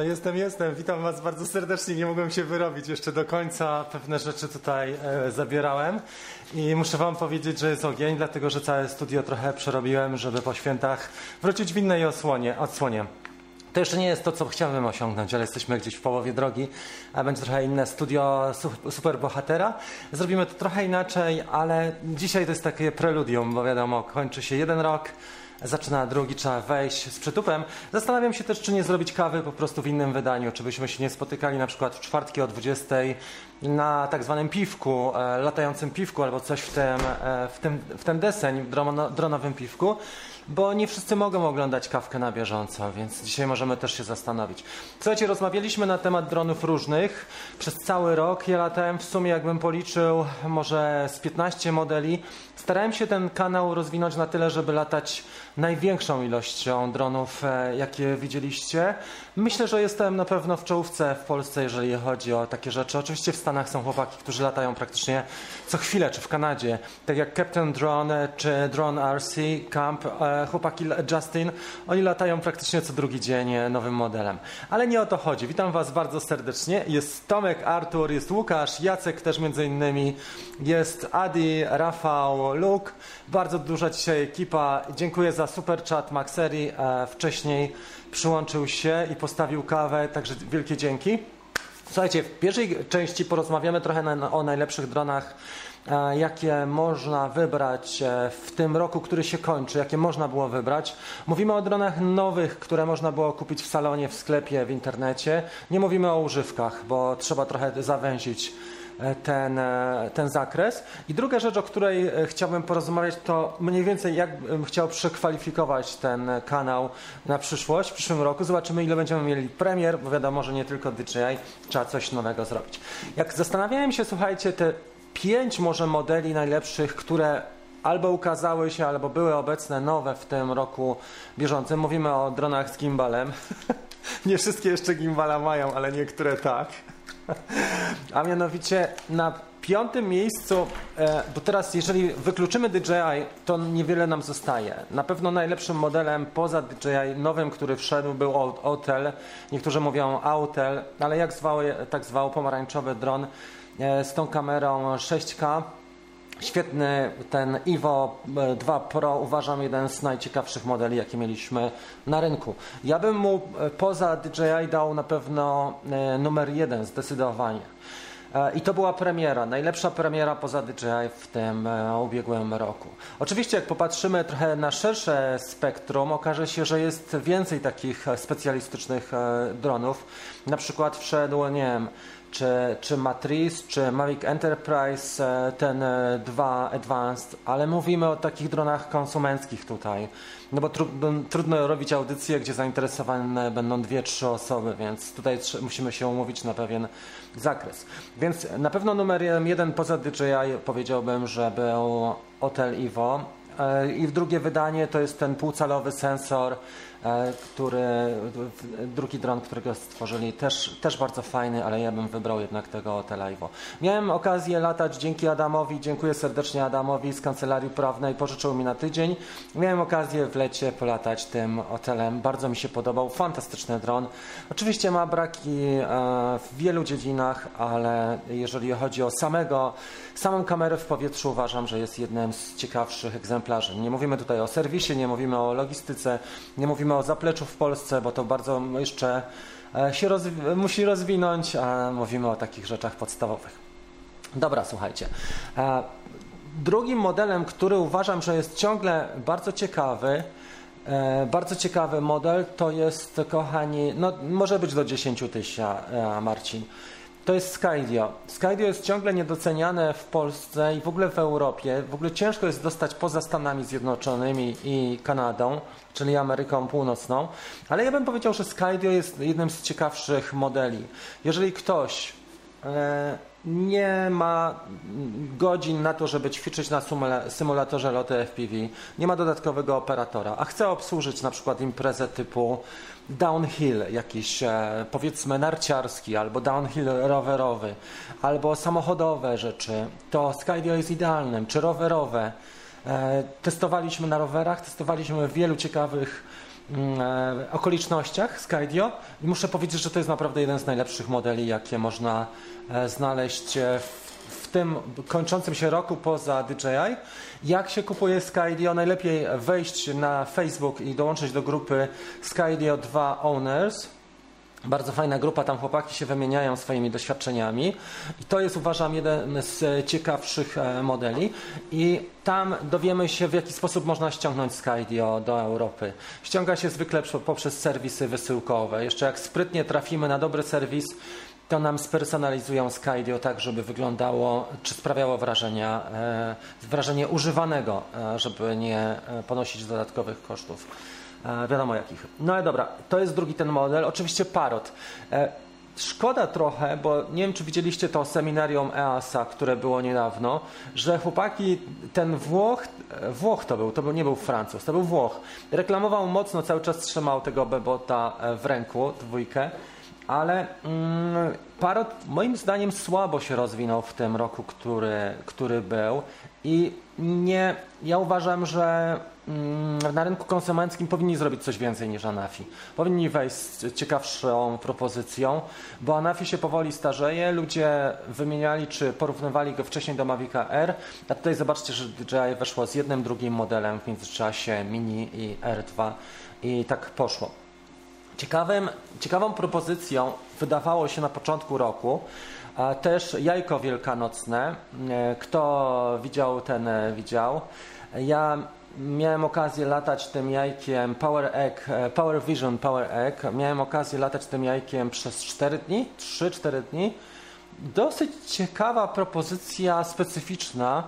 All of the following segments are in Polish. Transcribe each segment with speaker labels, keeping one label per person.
Speaker 1: No jestem, jestem. Witam Was bardzo serdecznie. Nie mogłem się wyrobić jeszcze do końca. Pewne rzeczy tutaj e, zabierałem. I muszę Wam powiedzieć, że jest ogień, dlatego że całe studio trochę przerobiłem, żeby po świętach wrócić w innej osłonie, odsłonie. To jeszcze nie jest to, co chciałbym osiągnąć, ale jesteśmy gdzieś w połowie drogi, a będzie trochę inne studio superbohatera. Zrobimy to trochę inaczej, ale dzisiaj to jest takie preludium, bo wiadomo, kończy się jeden rok, zaczyna drugi, trzeba wejść z przytupem. Zastanawiam się też, czy nie zrobić kawy po prostu w innym wydaniu, czy byśmy się nie spotykali na przykład w czwartki o 20 na tak zwanym piwku, e, latającym piwku albo coś w tym, e, w tym, w ten deseń, dronowym piwku bo nie wszyscy mogą oglądać kawkę na bieżąco, więc dzisiaj możemy też się zastanowić. Słuchajcie, rozmawialiśmy na temat dronów różnych przez cały rok. Ja latałem w sumie, jakbym policzył, może z 15 modeli. Starałem się ten kanał rozwinąć na tyle, żeby latać największą ilością dronów, e, jakie widzieliście. Myślę, że jestem na pewno w czołówce w Polsce, jeżeli chodzi o takie rzeczy. Oczywiście w Stanach są chłopaki, którzy latają praktycznie co chwilę, czy w Kanadzie, tak jak Captain Drone czy Drone RC Camp, e, chłopaki Justin, oni latają praktycznie co drugi dzień nowym modelem. Ale nie o to chodzi. Witam Was bardzo serdecznie. Jest Tomek, Artur, jest Łukasz, Jacek też między innymi, jest Adi, Rafał, Luke. Bardzo duża dzisiaj ekipa. Dziękuję za super chat Maxeri. E, wcześniej przyłączył się i postawił kawę, także wielkie dzięki. Słuchajcie, w pierwszej części porozmawiamy trochę na, o najlepszych dronach, e, jakie można wybrać e, w tym roku, który się kończy, jakie można było wybrać. Mówimy o dronach nowych, które można było kupić w salonie, w sklepie, w internecie. Nie mówimy o używkach, bo trzeba trochę zawęzić ten, e, ten zakres. I druga rzecz, o której e, chciałbym porozmawiać, to mniej więcej jak bym chciał przekwalifikować ten kanał na przyszłość. W przyszłym roku zobaczymy, ile będziemy mieli premier, bo wiadomo, że nie tylko DJI, trzeba coś nowego zrobić. Jak zastanawiałem się, słuchajcie, te pięć może modeli najlepszych, które albo ukazały się, albo były obecne nowe w tym roku bieżącym. Mówimy o dronach z gimbalem. nie wszystkie jeszcze gimbala mają, ale niektóre tak. A mianowicie na piątym miejscu, e, bo teraz jeżeli wykluczymy DJI, to niewiele nam zostaje. Na pewno najlepszym modelem poza DJI nowym, który wszedł był Autel. Niektórzy mówią Autel, ale jak zwał, tak zwał pomarańczowy dron e, z tą kamerą 6K Świetny ten Ivo 2 e, Pro uważam jeden z najciekawszych modeli, jakie mieliśmy na rynku. Ja bym mu e, poza DJI dał na pewno e, numer jeden zdecydowanie. I to była premiera, najlepsza premiera poza DJI w tym ubiegłym roku. Oczywiście, jak popatrzymy trochę na szersze spektrum, okaże się, że jest więcej takich specjalistycznych dronów. Na przykład wszedł, nie wiem, czy, czy Matrice, czy Mavic Enterprise, e, ten 2 e, Advanced, ale mówimy o takich dronach konsumenckich tutaj. No bo tru, trudno robić audycję, gdzie zainteresowane będą dwie, trzy osoby, więc tutaj musimy się umówić na pewien zakres. Więc na pewno numer jeden poza DJI powiedziałbym, że był Hotel Evo. E, I w drugie wydanie to jest ten półcalowy sensor który, drugi dron, którego stworzyli, też, też bardzo fajny, ale ja bym wybrał jednak tego Telaivo. Miałem okazję latać dzięki Adamowi, dziękuję serdecznie Adamowi z Kancelarii Prawnej, pożyczył mi na tydzień. Miałem okazję w lecie polatać tym hotelem, bardzo mi się podobał, fantastyczny dron. Oczywiście ma braki e, w wielu dziedzinach, ale jeżeli chodzi o samego, samą kamerę w powietrzu uważam, że jest jednym z ciekawszych egzemplarzy. Nie mówimy tutaj o serwisie, nie mówimy o logistyce, nie mówimy mówimy o zapleczu w Polsce, bo to bardzo jeszcze e, się rozwi musi rozwinąć, a mówimy o takich rzeczach podstawowych. Dobra, słuchajcie. E, drugim modelem, który uważam, że jest ciągle bardzo ciekawy, e, bardzo ciekawy model, to jest, kochani, no może być do 10 tysięcy, Marcin to jest Skydio. Skydio jest ciągle niedoceniane w Polsce i w ogóle w Europie. W ogóle ciężko jest dostać poza Stanami Zjednoczonymi i Kanadą, czyli Ameryką Północną. Ale ja bym powiedział, że Skydio jest jednym z ciekawszych modeli. Jeżeli ktoś e, nie ma godzin na to, żeby ćwiczyć na symulatorze loty FPV, nie ma dodatkowego operatora, a chce obsłużyć na przykład imprezę typu downhill jakiś e, powiedzmy narciarski, albo downhill rowerowy, albo samochodowe rzeczy, to Skydio jest idealnym, czy rowerowe. E, testowaliśmy na rowerach, testowaliśmy w wielu ciekawych mm, e, okolicznościach Skydio i muszę powiedzieć, że to jest naprawdę jeden z najlepszych modeli, jakie można znaleźć w w tym kończącym się roku poza DJI. Jak się kupuje Skydio? Najlepiej wejść na Facebook i dołączyć do grupy Skydio 2 Owners. Bardzo fajna grupa, tam chłopaki się wymieniają swoimi doświadczeniami i to jest uważam jeden z ciekawszych e, modeli i tam dowiemy się w jaki sposób można ściągnąć Skydio do Europy. Ściąga się zwykle poprzez serwisy wysyłkowe. Jeszcze jak sprytnie trafimy na dobry serwis, to nam spersonalizują Skydio tak, żeby wyglądało, czy sprawiało wrażenia, e, wrażenie używanego, e, żeby nie e, ponosić dodatkowych kosztów. Wiadomo jakich. No ale dobra, to jest drugi ten model. Oczywiście Parrot. Szkoda trochę, bo nie wiem, czy widzieliście to seminarium EASA, które było niedawno, że chłopaki, ten Włoch, Włoch to był, to był, nie był Francuz, to był Włoch, reklamował mocno, cały czas trzymał tego bebota w ręku, dwójkę ale mm, Parrot moim zdaniem słabo się rozwinął w tym roku, który, który był i nie, ja uważam, że mm, na rynku konsumenckim powinni zrobić coś więcej niż Anafi. Powinni wejść z ciekawszą propozycją, bo Anafi się powoli starzeje, ludzie wymieniali czy porównywali go wcześniej do Mavica R, a tutaj zobaczcie, że DJI weszło z jednym, drugim modelem w międzyczasie Mini i R2 i tak poszło. Ciekawym, ciekawą propozycją wydawało się na początku roku też jajko wielkanocne. E, kto widział, ten e, widział. Ja miałem okazję latać tym jajkiem Power Egg, e, Power Vision Power Egg. Miałem okazję latać tym jajkiem przez 4 dni, 3-4 dni. Dosyć ciekawa propozycja, specyficzna.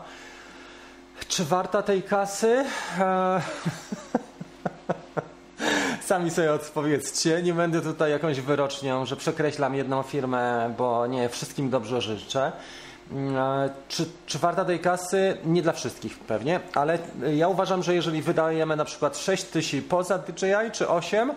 Speaker 1: Czy warta tej kasy? Sami sobie odpowiedzcie. Nie będę tutaj jakąś wyrocznią, że przekreślam jedną firmę, bo nie wszystkim dobrze życzę. Mm, czy, czy warta tej kasy? Nie dla wszystkich pewnie, ale ja uważam, że jeżeli wydajemy na przykład 6 tysięcy poza DJI czy 8,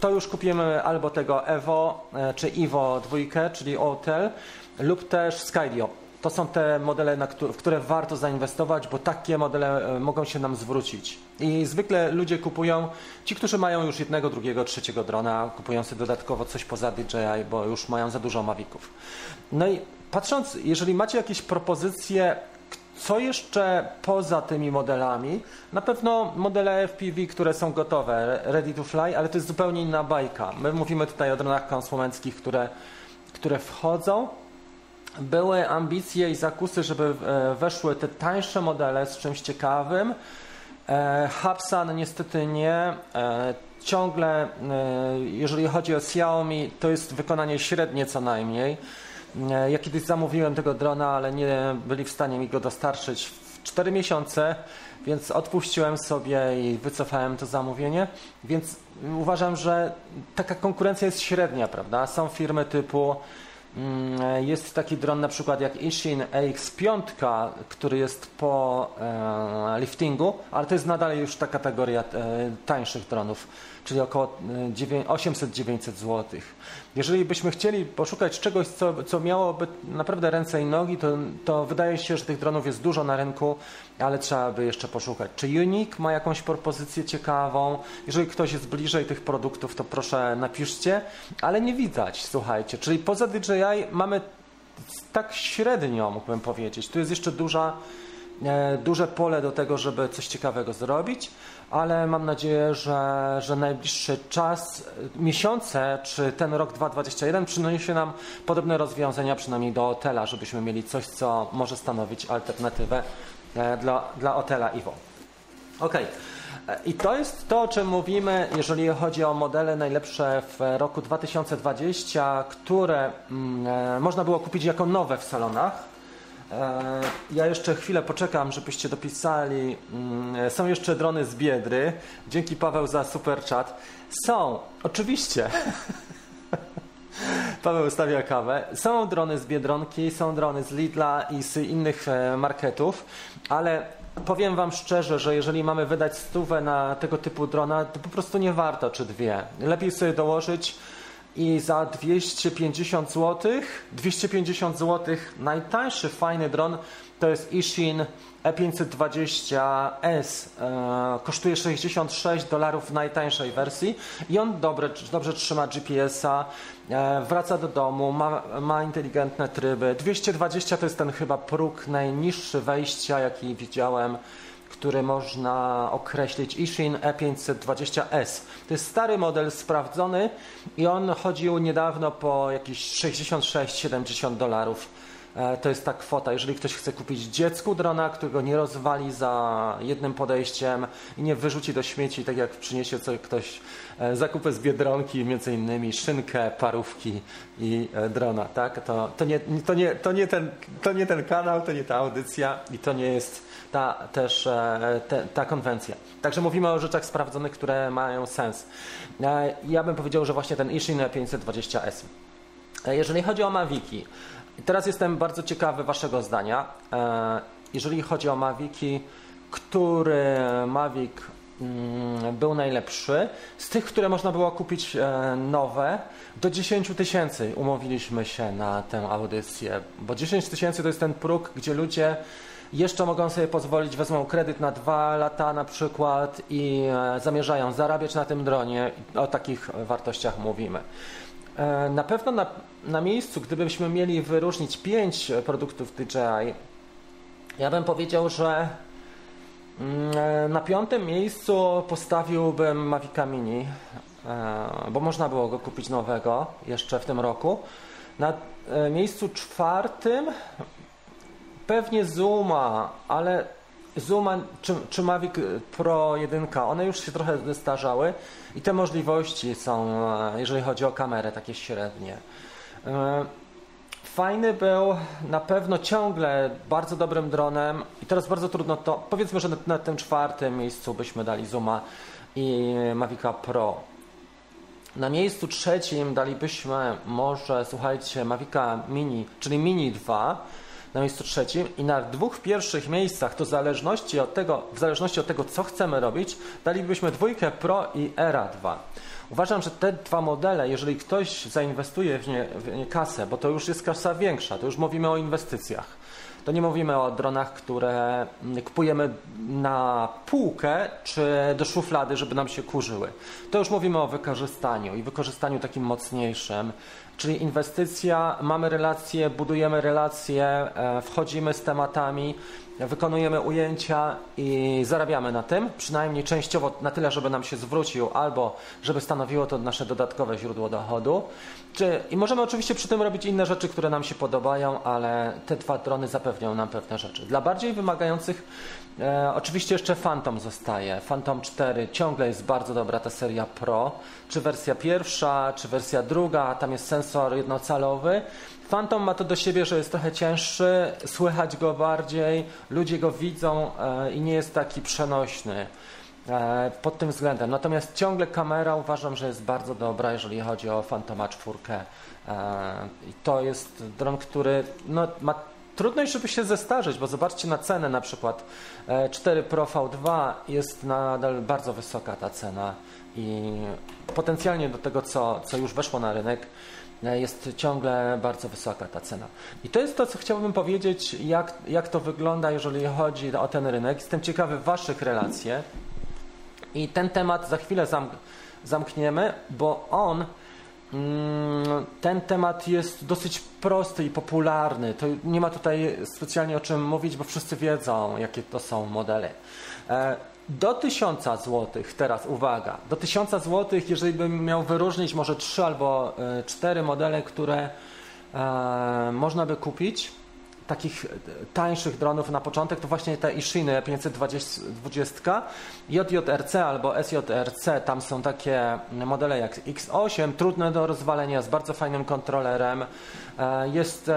Speaker 1: to już kupimy albo tego Evo e, czy Evo 2, czyli Hotel lub też Skydio to są te modele, w które warto zainwestować, bo takie modele e, mogą się nam zwrócić. I zwykle ludzie kupują, ci, którzy mają już jednego, drugiego, trzeciego drona, kupują sobie dodatkowo coś poza DJI, bo już mają za dużo mavików. No i patrząc, jeżeli macie jakieś propozycje, co jeszcze poza tymi modelami? Na pewno modele FPV, które są gotowe, ready to fly, ale to jest zupełnie inna bajka. My mówimy tutaj o dronach konsumenckich, które, które wchodzą były ambicje i zakusy, żeby e, weszły te tańsze modele z czymś ciekawym. E, Hubsan niestety nie. E, ciągle, jeżeli chodzi o Xiaomi, to jest wykonanie średnie co najmniej. Ja kiedyś zamówiłem tego drona, ale nie byli w stanie mi go dostarczyć w 4 miesiące, więc odpuściłem sobie i wycofałem to zamówienie. Więc uważam, że taka konkurencja jest średnia, prawda? Są firmy typu jest taki dron na przykład jak Ishin AX5, który jest po e, liftingu, ale to jest nadal już ta kategoria e, tańszych dronów, czyli około 800-900 e, zł. Jeżeli byśmy chcieli poszukać czegoś, co, co miałoby naprawdę ręce i nogi, to, to wydaje się, że tych dronów jest dużo na rynku, ale trzeba by jeszcze poszukać. Czy Unique ma jakąś propozycję ciekawą? Jeżeli ktoś jest bliżej tych produktów, to proszę napiszcie, ale nie widać, słuchajcie. Czyli poza DJI mamy tak średnio, mógłbym powiedzieć. Tu jest jeszcze duża, e, duże pole do tego, żeby coś ciekawego zrobić ale mam nadzieję, że, że najbliższy czas, miesiące, czy ten rok 2021 przyniesie nam podobne rozwiązania, przynajmniej do Otela, żebyśmy mieli coś, co może stanowić alternatywę e, dla, dla Otela Iwo. Ok. I to jest to, o czym mówimy, jeżeli chodzi o modele najlepsze w roku 2020, które mm, e, można było kupić jako nowe w salonach. E, ja jeszcze chwilę poczekam, żebyście dopisali. Mm, są jeszcze drony z Biedry. Dzięki Paweł za super chat. Są, oczywiście. Paweł stawia kawę. Są drony z Biedronki, są drony z Lidla i z innych e, marketów, ale powiem Wam szczerze, że jeżeli mamy wydać stówę na tego typu drona, to po prostu nie warto, czy dwie. Lepiej sobie dołożyć i za 250 zł, 250 zł najtańszy fajny dron
Speaker 2: To jest Ishin E520S. E, kosztuje 66 dolarów w najtańszej wersji i on dobre, dobrze trzyma GPS-a, e, wraca do domu, ma, ma inteligentne tryby. 220 to jest ten chyba próg najniższy wejścia, jaki widziałem który można określić Ishin E520S. To jest stary model sprawdzony i on chodził niedawno po jakieś 66-70 dolarów. E, to jest ta kwota. Jeżeli ktoś chce kupić dziecku drona, którego nie rozwali za jednym podejściem i nie wyrzuci do śmieci, tak jak przyniesie sobie ktoś e, zakupy z Biedronki, między innymi szynkę, parówki i e, drona, tak? To, to, nie, to, nie, to, nie ten, to nie ten kanał, to nie ta audycja i to nie jest ta, też e, te, ta konwencja. Także mówimy o rzeczach sprawdzonych, które mają sens. E, ja bym powiedział, że właśnie ten Ishin 520S. E, jeżeli chodzi o Maviki, teraz jestem bardzo ciekawy Waszego zdania. Jeżeli chodzi o Maviki, który Mavic mm, był najlepszy. Z tych, które można było kupić nowe, do 10 tysięcy umówiliśmy się na tę audycję, bo 10 tysięcy to jest ten próg, gdzie ludzie jeszcze mogą sobie pozwolić, wezmą kredyt na dwa lata na przykład i e, zamierzają zarabiać na tym dronie. O takich wartościach mówimy. E, na pewno na, na miejscu, gdybyśmy mieli wyróżnić pięć produktów DJI, ja bym powiedział, że mm, e, na piątym miejscu postawiłbym Mavica Mini, bo można było go kupić nowego jeszcze w tym roku. Na miejscu czwartym Pewnie Zuma, ale Zuma czy, czy Mavic Pro 1, one już się trochę zestarzały i te możliwości są, e, jeżeli chodzi o kamerę, takie średnie. E, fajny był, na pewno ciągle bardzo dobrym dronem i teraz bardzo trudno to, powiedzmy, że na, na tym czwartym miejscu byśmy dali Zuma i Mavica Pro. Na miejscu trzecim dalibyśmy może, słuchajcie, Mavica Mini, czyli Mini 2, na miejscu trzecim i na dwóch pierwszych miejscach, to w zależności od tego, w zależności od tego co chcemy robić, dalibyśmy dwójkę Pro i Era 2. Uważam, że te dwa modele, jeżeli ktoś zainwestuje w nie, w nie kasę, bo to już jest kasa większa, to już mówimy o inwestycjach, to nie mówimy o dronach, które kupujemy na półkę czy do szuflady, żeby nam się kurzyły. To już mówimy o wykorzystaniu i wykorzystaniu takim mocniejszym, czyli inwestycja, mamy relacje, budujemy relacje, e, wchodzimy z tematami, wykonujemy ujęcia i zarabiamy na tym, przynajmniej częściowo na tyle, żeby nam się zwrócił, albo żeby stanowiło to nasze dodatkowe źródło dochodu. Czy, I możemy oczywiście przy tym robić inne rzeczy, które nam się podobają, ale te dwa drony zapewnią nam pewne rzeczy. Dla bardziej wymagających e, oczywiście jeszcze Phantom zostaje. Phantom 4 ciągle jest bardzo dobra ta seria Pro, czy wersja pierwsza, czy wersja druga, tam jest sensor jednocalowy. Phantom ma to do siebie, że jest trochę cięższy, słychać go bardziej, ludzie go widzą e, i nie jest taki przenośny e, pod tym względem. Natomiast ciągle kamera uważam, że jest bardzo dobra, jeżeli chodzi o Phantoma 4. E, I to jest dron, który no, ma trudność, żeby się zestarzeć, bo zobaczcie na cenę na przykład 4 Pro V2 jest nadal bardzo wysoka ta cena i potencjalnie do tego, co, co już weszło na rynek, jest ciągle bardzo wysoka ta cena. I to jest to, co chciałbym powiedzieć, jak, jak to wygląda, jeżeli chodzi o ten rynek. Jestem ciekawy Waszych relacji i ten temat za chwilę zamk zamkniemy, bo on, mm, ten temat jest dosyć prosty i popularny. To nie ma tutaj specjalnie o czym mówić, bo wszyscy wiedzą, jakie to są modele. E, do 1000 zł, teraz uwaga, do 1000 zł, jeżeli bym miał wyróżnić może 3 albo 4 e, modele, które e, można by kupić, takich tańszych dronów na początek, to właśnie te Ishiny 520, JJRC albo SJRC, tam są takie modele jak X8, trudne do rozwalenia, z bardzo fajnym kontrolerem. E, jest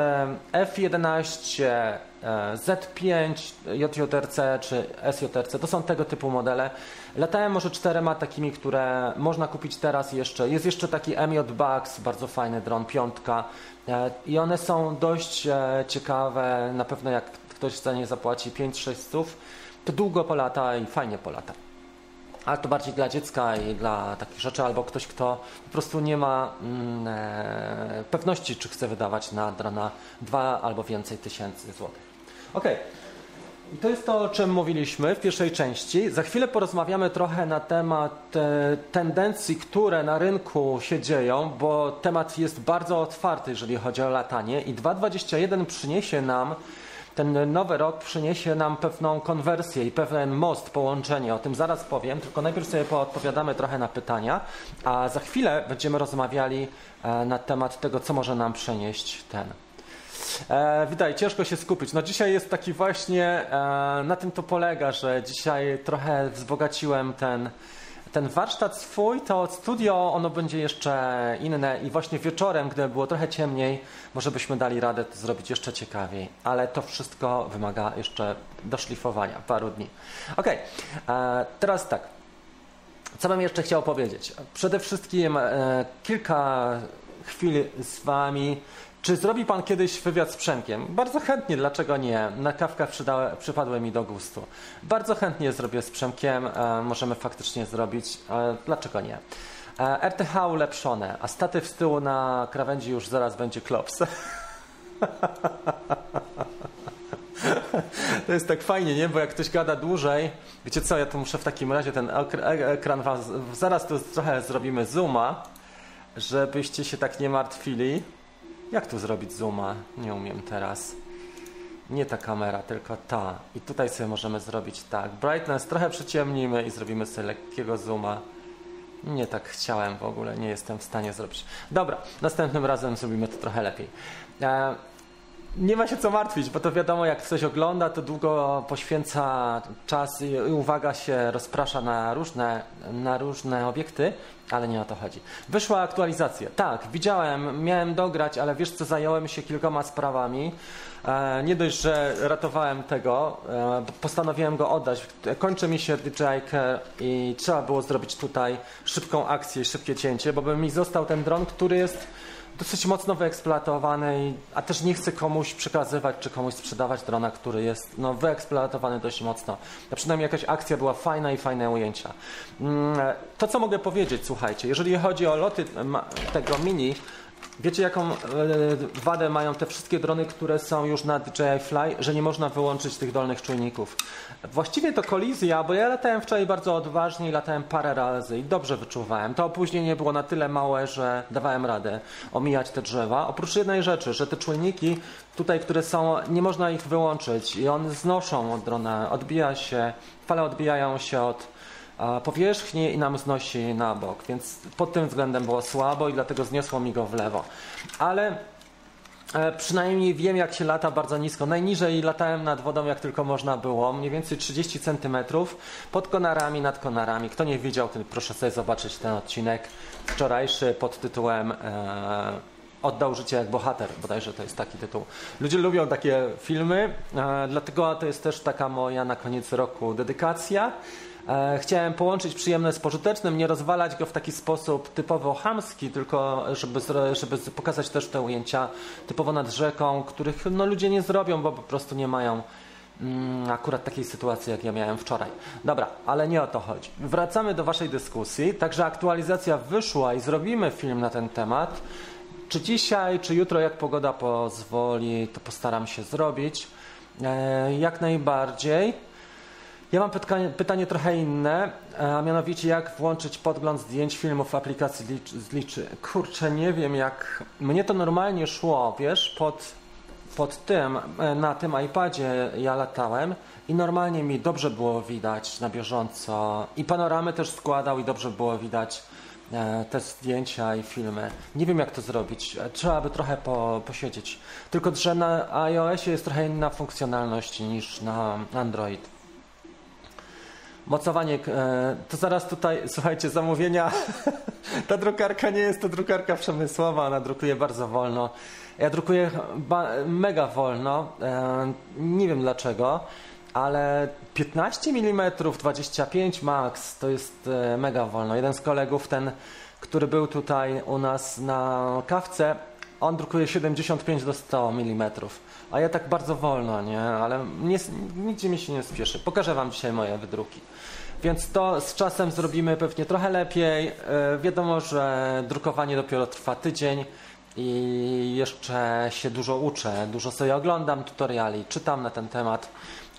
Speaker 2: F11, E, Z5, JJRC czy SJRC, to są tego typu modele. Latałem może czterema takimi, które można kupić teraz jeszcze. Jest jeszcze taki MJ Bugs, bardzo fajny dron, piątka e, i one są dość e, ciekawe, na pewno jak ktoś za nie zapłaci 5-6 stów, to długo polata i fajnie polata. Ale to bardziej dla dziecka i dla takich rzeczy, albo ktoś, kto po prostu nie ma mm, e, pewności, czy chce wydawać na drona dwa albo więcej tysięcy złotych. Okej. I to jest to, o czym mówiliśmy w pierwszej części. Za chwilę porozmawiamy trochę na temat e, tendencji, które na rynku się dzieją, bo temat jest bardzo otwarty, jeżeli chodzi o latanie i 2.21 przyniesie nam ten nowy rok przyniesie nam pewną konwersję i pewien most, połączenie. O tym zaraz powiem, tylko najpierw sobie poodpowiadamy trochę na pytania, a za chwilę będziemy rozmawiali e, na temat tego, co może nam przynieść ten. E, ciężko się skupić. No dzisiaj jest taki właśnie, e, na tym to polega, że dzisiaj trochę wzbogaciłem ten, ten warsztat swój, to studio, ono będzie jeszcze inne i właśnie wieczorem, gdy było trochę ciemniej, może byśmy dali radę to zrobić jeszcze ciekawiej, ale to wszystko wymaga jeszcze doszlifowania, paru dni. Ok, e, teraz tak. Co bym jeszcze chciał powiedzieć? Przede wszystkim e, kilka chwil z Wami czy zrobi pan kiedyś wywiad z Przemkiem? Bardzo chętnie, dlaczego nie? Na kawkach przypadły mi do gustu. Bardzo chętnie zrobię z Przemkiem, e, możemy faktycznie zrobić, e, dlaczego nie? E, RTH ulepszone, a statyw z tyłu na krawędzi już zaraz będzie klops. To jest tak fajnie, nie? Bo jak ktoś gada dłużej, wiecie co, ja to muszę w takim razie ten ekran was, zaraz tu trochę zrobimy zooma, żebyście się tak nie martwili. Jak tu zrobić zooma? Nie umiem teraz. Nie ta kamera, tylko ta. I tutaj sobie możemy zrobić tak. Brightness trochę przyciemnimy i zrobimy sobie lekkiego zooma. Nie tak chciałem w ogóle, nie jestem w stanie zrobić. Dobra, następnym razem zrobimy to trochę lepiej. E, nie ma się co martwić, bo to wiadomo, jak ktoś ogląda, to długo poświęca czas i uwaga się rozprasza na różne, na różne obiekty, ale nie o to chodzi. Wyszła aktualizacja. Tak, widziałem, miałem dograć, ale wiesz co, zająłem się kilkoma sprawami. E, nie dość, że ratowałem tego, e, postanowiłem go oddać. Kończy mi się DJI i trzeba było zrobić tutaj szybką akcję, szybkie cięcie, bo by mi został ten dron, który jest dosyć mocno wyeksploatowany, a też nie chcę komuś przekazywać czy komuś sprzedawać drona, który jest no, wyeksploatowany dość mocno. A przynajmniej jakaś akcja była fajna i fajne ujęcia. Mm, to, co mogę powiedzieć, słuchajcie, jeżeli chodzi o loty tego mini, Wiecie, jaką e, wadę mają te wszystkie drony, które są już na DJI Fly, że nie można wyłączyć tych dolnych czujników? Właściwie to kolizja, bo ja latałem wczoraj bardzo odważnie i latałem parę razy i dobrze wyczuwałem. To opóźnienie było na tyle małe, że dawałem radę omijać te drzewa. Oprócz jednej rzeczy, że te czujniki tutaj, które są, nie można ich wyłączyć i one znoszą od drona, odbija się, fale odbijają się od powierzchni i nam znosi na bok, więc pod tym względem było słabo i dlatego zniosło mi go w lewo. Ale e, Przynajmniej wiem, jak się lata bardzo nisko. Najniżej latałem nad wodą, jak tylko można było, mniej więcej 30 cm pod konarami, nad konarami. Kto nie widział, ten proszę sobie zobaczyć ten odcinek wczorajszy pod tytułem e, Oddał życie jak bohater, bodajże to jest taki tytuł. Ludzie lubią takie filmy, e, dlatego to jest też taka moja na koniec roku dedykacja. E, chciałem połączyć przyjemne z pożytecznym, nie rozwalać go w taki sposób typowo hamski, tylko żeby, żeby pokazać też te ujęcia typowo nad rzeką, których no, ludzie nie zrobią, bo po prostu nie mają mm, akurat takiej sytuacji, jak ja miałem wczoraj. Dobra, ale nie o to chodzi. Wracamy do Waszej dyskusji. Także aktualizacja wyszła i zrobimy film na ten temat. Czy dzisiaj, czy jutro, jak pogoda pozwoli, to postaram się zrobić. E, jak najbardziej. Ja mam pytanie, pytanie trochę inne, a mianowicie jak włączyć podgląd zdjęć filmów w aplikacji z liczy. Kurczę, nie wiem jak. Mnie to normalnie szło, wiesz, pod, pod tym, e, na tym iPadzie ja latałem i normalnie mi dobrze było widać na bieżąco. I panoramy też składał i dobrze było widać e, te zdjęcia i filmy. Nie wiem jak to zrobić. E, trzeba by trochę po, posiedzieć. Tylko, że na iOSie jest trochę inna funkcjonalność niż na Android. Mocowanie, e, to zaraz tutaj, słuchajcie, zamówienia. Ta drukarka nie jest to drukarka przemysłowa, ona drukuje bardzo wolno. Ja drukuję mega wolno, e, nie wiem dlaczego, ale 15 mm 25 max to jest e, mega wolno. Jeden z kolegów, ten, który był tutaj u nas na kawce, on drukuje 75 do 100 mm. A ja tak bardzo wolno, nie? Ale nie, nigdzie mi się nie spieszy. Pokażę Wam dzisiaj moje wydruki. Więc to z czasem zrobimy pewnie trochę lepiej. E, wiadomo, że drukowanie dopiero trwa tydzień i jeszcze się dużo uczę, dużo sobie oglądam tutoriali, czytam na ten temat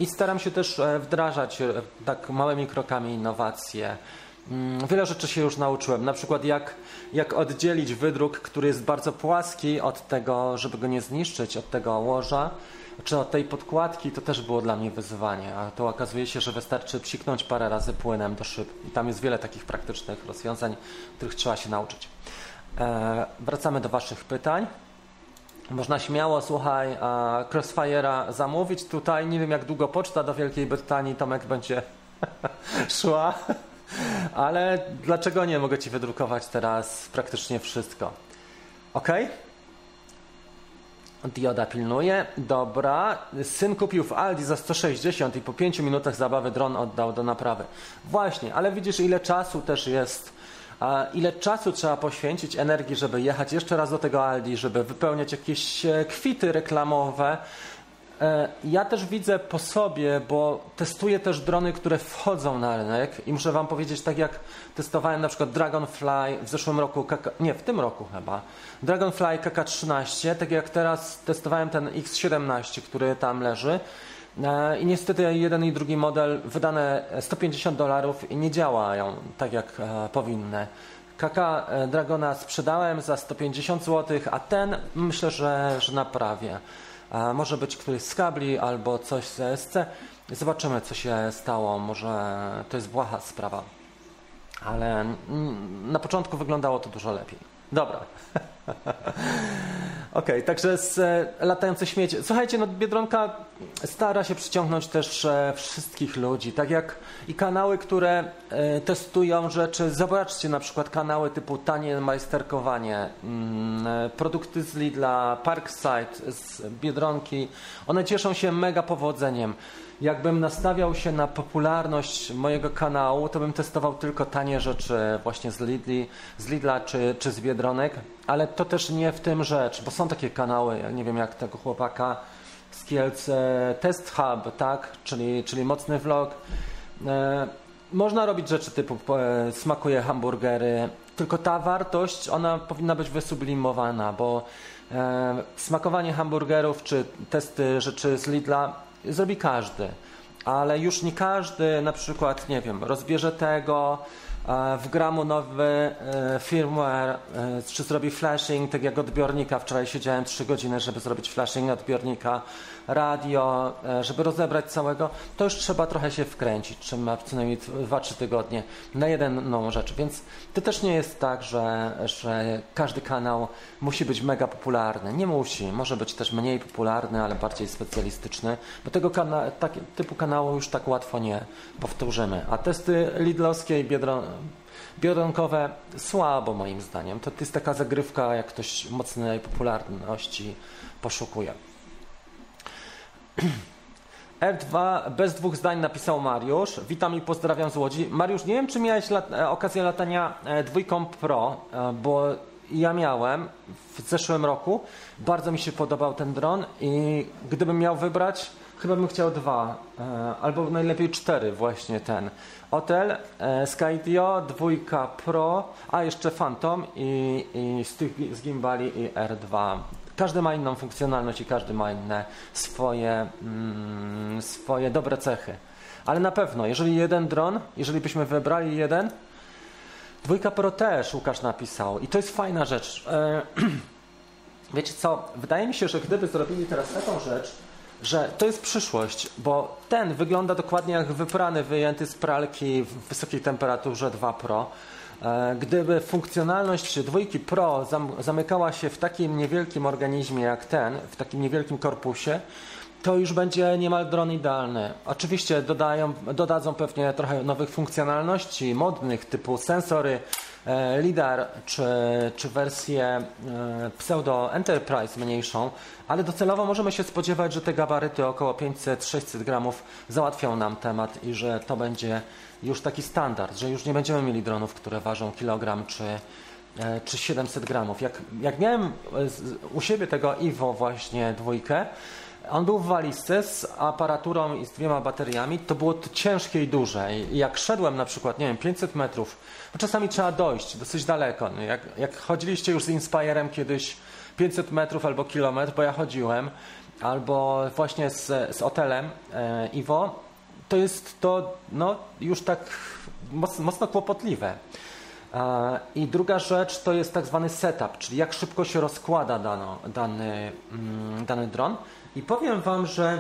Speaker 2: i staram się też e, wdrażać e, tak małymi krokami innowacje. Mm, wiele rzeczy się już nauczyłem, na przykład jak, jak oddzielić wydruk, który jest bardzo płaski od tego, żeby go nie zniszczyć, od tego łoża, czy od tej podkładki, to też było dla mnie wyzwanie, a to okazuje się, że wystarczy psiknąć parę razy płynem do szyb i tam jest wiele takich praktycznych rozwiązań, których trzeba się nauczyć. E, wracamy do Waszych pytań. Można śmiało, słuchaj, Crossfire'a zamówić tutaj. Nie wiem, jak długo poczta do Wielkiej Brytanii Tomek będzie szła, ale dlaczego nie? Mogę Ci wydrukować teraz praktycznie wszystko. Ok? Dioda pilnuje. Dobra. Syn kupił w Aldi za 160 i po 5 minutach zabawy dron oddał do naprawy. Właśnie, ale widzisz, ile czasu też jest ile czasu trzeba poświęcić energii, żeby jechać jeszcze raz do tego Aldi, żeby wypełniać jakieś e, kwity reklamowe. E, ja też widzę po sobie, bo testuję też drony, które wchodzą na rynek i muszę Wam powiedzieć, tak jak testowałem na przykład Dragonfly w zeszłym roku, nie, w tym roku chyba, Dragonfly KK13, tak jak teraz testowałem ten X17, który tam leży, E, I niestety jeden i drugi model wydane 150 dolarów i nie działają tak jak e, powinny. KK Dragona sprzedałem za 150 zł, a ten myślę, że, że naprawię. Może być któryś z kabli albo coś z ESC. Zobaczymy, co się stało. Może to jest błaha sprawa. Ale na początku wyglądało to dużo lepiej. Dobra. Okej, okay, także z e, latające śmieci. Słuchajcie, no Biedronka stara się przyciągnąć też e, wszystkich ludzi, tak jak i kanały, które e, testują rzeczy. Zobaczcie na przykład kanały typu tanie majsterkowanie, mm, produkty z Lidla, Parkside z Biedronki. One cieszą się mega powodzeniem jakbym nastawiał się na popularność mojego kanału, to bym testował tylko tanie rzeczy właśnie z, Lidli, z Lidla czy, czy z Biedronek, ale to też nie w tym rzecz, bo są takie kanały, nie wiem jak tego chłopaka z Kielc, Test Hub, tak, czyli, czyli mocny vlog. E, można robić rzeczy typu e, smakuje hamburgery, tylko ta wartość, ona powinna być wysublimowana, bo e, smakowanie hamburgerów czy testy rzeczy z Lidla zrobi każdy, ale już nie każdy na przykład, nie wiem, rozbierze tego, e, wgra mu nowy e, firmware, e, czy zrobi flashing, tak jak odbiornika. Wczoraj siedziałem 3 godziny, żeby zrobić flashing odbiornika radio, e, żeby rozebrać całego, to już trzeba trochę się wkręcić, trzeba co najmniej 2-3 tygodnie na jedną rzecz. Więc to też nie jest tak, że, że każdy kanał musi być mega popularny. Nie musi. Może być też mniej popularny, ale bardziej specjalistyczny, bo tego kana tak, typu kanału już tak łatwo nie powtórzymy. A testy Lidlowskie i Biedron słabo moim zdaniem. To jest taka zagrywka, jak ktoś mocnej popularności poszukuje. F2 bez dwóch zdań napisał Mariusz. Witam i pozdrawiam z Łodzi. Mariusz, nie wiem, czy miałeś lat e, okazję latania e, dwójką Pro, e, bo ja miałem w zeszłym roku. Bardzo mi się podobał ten dron i gdybym miał wybrać, chyba bym chciał dwa, albo najlepiej cztery właśnie ten. Hotel, Skydio, dwójka Pro, a jeszcze Phantom i, i z, tych, z gimbali i R2. Każdy ma inną funkcjonalność i każdy ma inne swoje, mm, swoje dobre cechy. Ale na pewno, jeżeli jeden dron, jeżeli byśmy wybrali jeden, dwójka Pro też Łukasz napisał i to jest fajna rzecz. E, wiecie co, wydaje mi się, że gdyby zrobili teraz taką rzecz, że to jest przyszłość, bo ten wygląda dokładnie jak wyprany, wyjęty z pralki w wysokiej temperaturze 2 Pro, gdyby funkcjonalność dwójki Pro zamykała się w takim niewielkim organizmie jak ten, w takim niewielkim korpusie, to już będzie niemal dron idealny. Oczywiście dodają, dodadzą pewnie trochę nowych funkcjonalności modnych typu sensory, e, LIDAR czy, czy wersję e, pseudo Enterprise mniejszą, ale docelowo możemy się spodziewać, że te gabaryty około 500-600 gramów załatwią nam temat i że to będzie już taki standard, że już nie będziemy mieli dronów, które ważą kilogram czy, e, czy 700 gramów. Jak, jak miałem e, u siebie tego Iwo właśnie dwójkę, on był w walizce z aparaturą i z dwiema bateriami, to było ciężkie i duże. I jak szedłem na przykład, nie wiem, 500 metrów, bo czasami trzeba dojść dosyć daleko. Jak, jak chodziliście już z Inspirem kiedyś 500 metrów albo kilometr, bo ja chodziłem, albo właśnie z, z hotelem e, Iwo, to jest to no, już tak mocno, kłopotliwe. E, I druga rzecz to jest tak zwany setup, czyli jak szybko się rozkłada dano, dany, mm, dany dron. I powiem Wam, że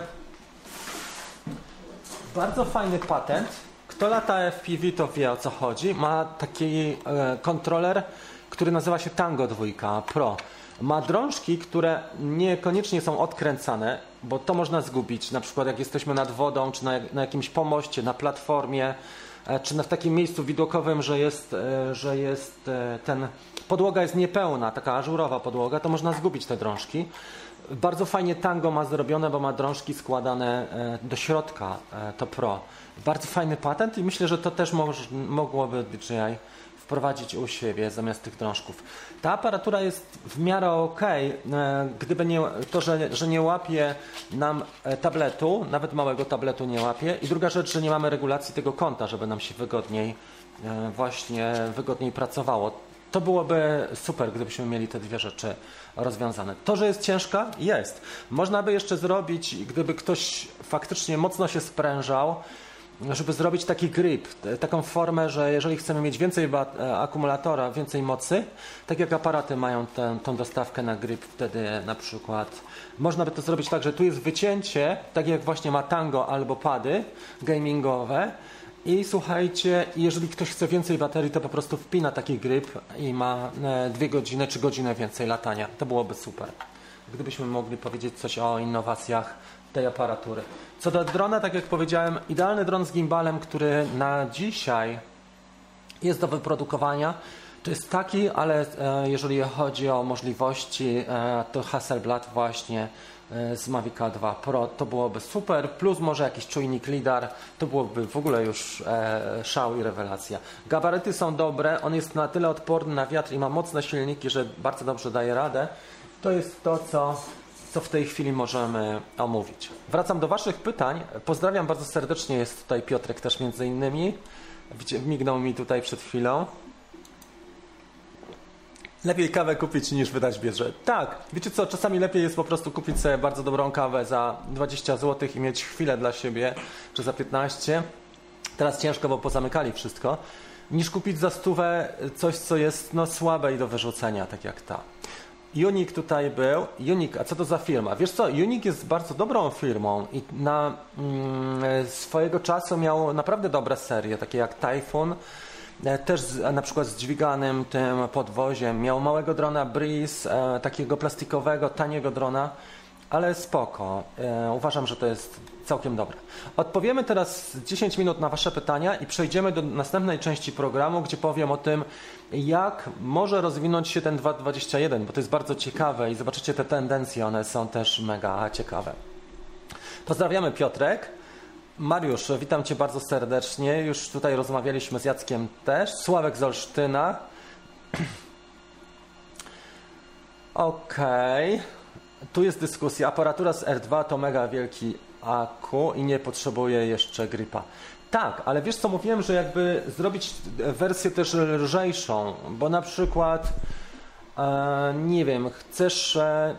Speaker 2: bardzo fajny patent. Kto lata FPV, to wie o co chodzi. Ma taki e, kontroler, który nazywa się Tango 2 Pro. Ma drążki, które niekoniecznie są odkręcane, bo to można zgubić. Na przykład jak jesteśmy nad wodą, czy na, na jakimś pomoście, na platformie, e, czy na, w takim miejscu widokowym, że jest, e, że jest e, ten podłoga jest niepełna, taka ażurowa podłoga, to można zgubić te drążki. Bardzo fajnie tango ma zrobione, bo ma drążki składane do środka, to Pro. Bardzo fajny patent i myślę, że to też moż, mogłoby DJI wprowadzić u siebie zamiast tych drążków. Ta aparatura jest w miarę ok, e, gdyby nie to, że, że nie łapie nam tabletu, nawet małego tabletu nie łapie. I druga rzecz, że nie mamy regulacji tego kąta, żeby nam się wygodniej właśnie wygodniej pracowało. To byłoby super, gdybyśmy mieli te dwie rzeczy rozwiązane. To, że jest ciężka, jest. Można by jeszcze zrobić, gdyby ktoś faktycznie mocno się sprężał, żeby zrobić taki grip, taką formę, że jeżeli chcemy mieć więcej e, akumulatora, więcej mocy, tak jak aparaty mają tę, tą dostawkę na grip, wtedy na przykład można by to zrobić tak, że tu jest wycięcie, tak jak właśnie ma Tango albo pady gamingowe, i słuchajcie, jeżeli ktoś chce więcej baterii, to po prostu wpina taki grip i ma e, dwie godziny czy godzinę więcej latania. To byłoby super. Gdybyśmy mogli powiedzieć coś o innowacjach tej aparatury. Co do drona, tak jak powiedziałem, idealny dron z gimbalem, który na dzisiaj jest do wyprodukowania. To jest taki, ale e, jeżeli chodzi o możliwości, e, to Hasselblad właśnie E, z Mavica 2 Pro, to byłoby super, plus może jakiś czujnik LIDAR, to byłoby w ogóle już szał i rewelacja. Gabaryty są dobre, on jest na tyle odporny na wiatr i ma mocne silniki, że bardzo dobrze daje radę. To jest to, co, co w tej chwili możemy omówić. Wracam do Waszych pytań. Pozdrawiam bardzo serdecznie, jest tutaj Piotrek też między innymi. Mignął mi tutaj przed chwilą. Lepiej kawę kupić niż wydać bierze. Tak, wiecie co, czasami lepiej jest po prostu kupić sobie bardzo dobrą kawę za 20 zł i mieć chwilę dla siebie, czy za 15. Teraz ciężko, bo pozamykali wszystko. Niż kupić za stówę coś, co jest no, słabe i do wyrzucenia, tak jak ta. Unik tutaj był. Unik, a co to za firma? Wiesz co, Unik jest bardzo dobrą firmą i na mm, swojego czasu miał naprawdę dobre serie, takie jak Typhoon, E, też z, na przykład z dźwiganym tym podwoziem. Miał małego drona Breeze, e, takiego plastikowego, taniego drona, ale spoko. E, uważam, że to jest całkiem dobre. Odpowiemy teraz 10 minut na Wasze pytania i przejdziemy do następnej części programu, gdzie powiem o tym, jak może rozwinąć się ten 2.21, bo to jest bardzo ciekawe i zobaczycie te tendencje, one są też mega ciekawe. Pozdrawiamy Piotrek. Mariusz, witam Cię bardzo serdecznie. Już tutaj rozmawialiśmy z Jackiem też. Sławek z Olsztyna. Okej. Okay. Tu jest dyskusja. Aparatura z R2 to mega wielki aku i nie potrzebuje jeszcze gripa. Tak, ale wiesz co, mówiłem, że jakby zrobić wersję też lżejszą, bo na przykład, e, nie wiem, chcesz... E,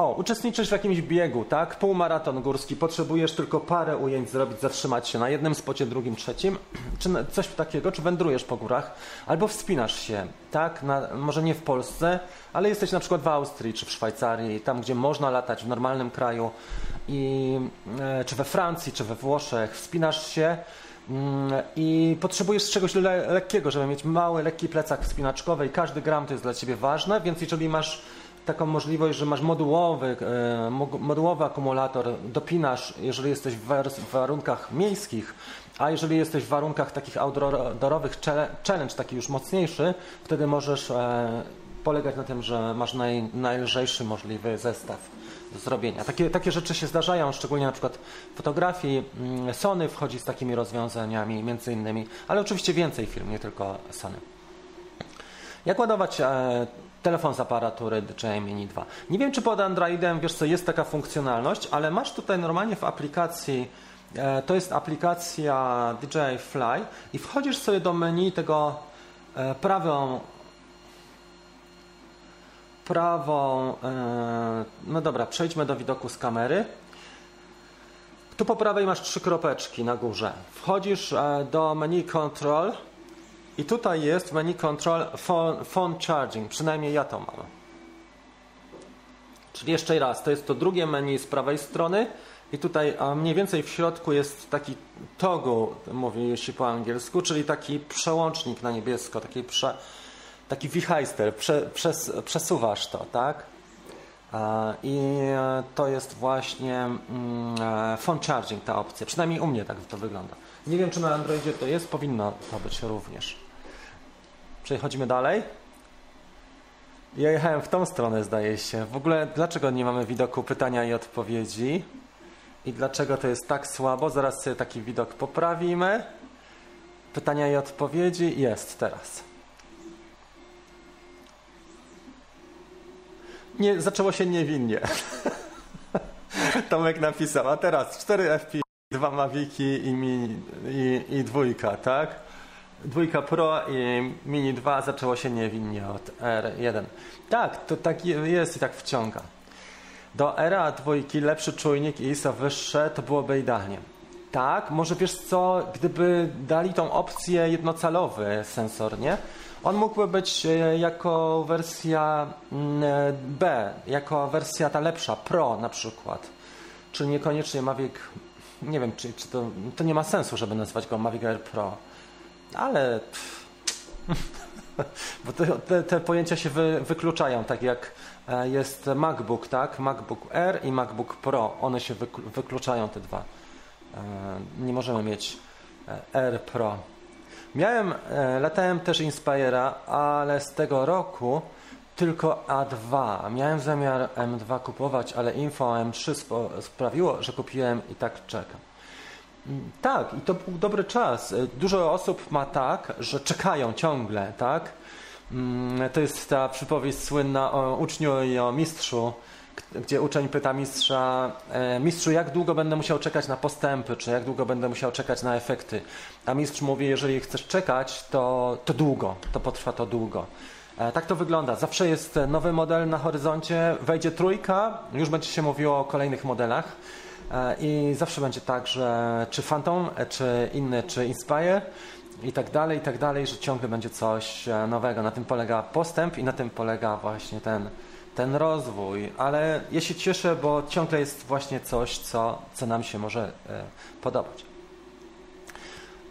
Speaker 2: o, uczestniczysz w jakimś biegu, tak? Półmaraton górski, potrzebujesz tylko parę ujęć zrobić, zatrzymać się na jednym spocie, drugim, trzecim, czy coś takiego, czy wędrujesz po górach, albo wspinasz się, tak? Na, może nie w Polsce, ale jesteś na przykład w Austrii, czy w Szwajcarii, tam gdzie można latać w normalnym kraju, i, e, czy we Francji, czy we Włoszech, wspinasz się mm, i potrzebujesz czegoś le lekkiego, żeby mieć mały, lekki plecak wspinaczkowy. I każdy gram to jest dla Ciebie ważne, więc jeżeli masz taką możliwość, że masz modułowy, e, modułowy akumulator, dopinasz, jeżeli jesteś w warunkach miejskich, a jeżeli jesteś w warunkach takich outdoorowych, challenge taki już mocniejszy, wtedy możesz e, polegać na tym, że masz naj, najlżejszy możliwy zestaw do zrobienia. Takie, takie rzeczy się zdarzają, szczególnie na przykład w fotografii. Mm, Sony wchodzi z takimi rozwiązaniami między innymi, ale oczywiście więcej firm, nie tylko Sony. Jak ładować e, telefon z aparatury DJI Mini 2. Nie wiem, czy pod Androidem, wiesz co, jest taka funkcjonalność, ale masz tutaj normalnie w aplikacji, e, to jest aplikacja DJI Fly i wchodzisz sobie do menu tego e, prawą prawą. E, no dobra, przejdźmy do widoku z kamery. Tu po prawej masz trzy kropeczki na górze. Wchodzisz e, do menu Control i tutaj jest menu Control phone, phone Charging. Przynajmniej ja to mam. Czyli jeszcze raz, to jest to drugie menu z prawej strony i tutaj a mniej więcej w środku jest taki toggle, mówi się po angielsku, czyli taki przełącznik na niebiesko, taki, prze, taki wichajster, prze, przes, przesuwasz to, tak? I e, to jest właśnie mm, e, phone charging ta opcja, przynajmniej u mnie tak to wygląda. Nie wiem, czy na Androidzie to jest, powinno to być również. Przechodzimy dalej. Ja jechałem w tą stronę, zdaje się. W ogóle, dlaczego nie mamy widoku pytania i odpowiedzi? I dlaczego to jest tak słabo? Zaraz sobie taki widok poprawimy. Pytania i odpowiedzi jest teraz. Nie, zaczęło się niewinnie. Tomek napisał, a teraz 4 FP, 2 Maviki i, mini, i, i dwójka, tak? Dwójka Pro i Mini 2 zaczęło się niewinnie od R1. Tak, to tak jest i tak wciąga. Do era dwójki lepszy czujnik i ISO wyższe to byłoby idealnie. Tak, może wiesz co, gdyby dali tą opcję jednocalowy sensor, nie? On mógłby być e, jako wersja mm, e, B, jako wersja ta lepsza, Pro na przykład. Czy niekoniecznie Mavic, nie wiem, czy, czy to, to nie ma sensu, żeby nazywać go Mavic Air Pro. Ale... Bo te, te, te, pojęcia się wy, wykluczają, tak jak e, jest MacBook, tak? MacBook Air i MacBook Pro. One się wykluczają, te dwa. Nie możemy mieć Air Pro. Miałem, e, latałem też Inspira, ale z tego roku tylko A2. Miałem zamiar M2 kupować, ale info M3 sprawiło, że kupiłem i tak czekam. Mm, tak, i to był dobry czas. E, dużo osób ma tak, że czekają ciągle, tak? Mm, to jest ta przypowieść słynna o uczniu i o mistrzu, gdzie uczeń pyta mistrza, e, mistrzu, jak długo będę musiał czekać na postępy, czy jak długo będę musiał czekać na efekty. A mistrz mówi, jeżeli chcesz czekać, to, to długo, to potrwa to długo. E, tak to wygląda. Zawsze jest nowy model na horyzoncie, wejdzie trójka, już będzie się mówiło o kolejnych modelach. E, I zawsze będzie tak, że czy Phantom, czy inny, czy Inspire i tak dalej, i tak dalej, że ciągle będzie coś nowego. Na tym polega postęp i na tym polega właśnie ten, ten rozwój, ale ja się cieszę, bo ciągle jest właśnie coś, co, co nam się może e, podobać.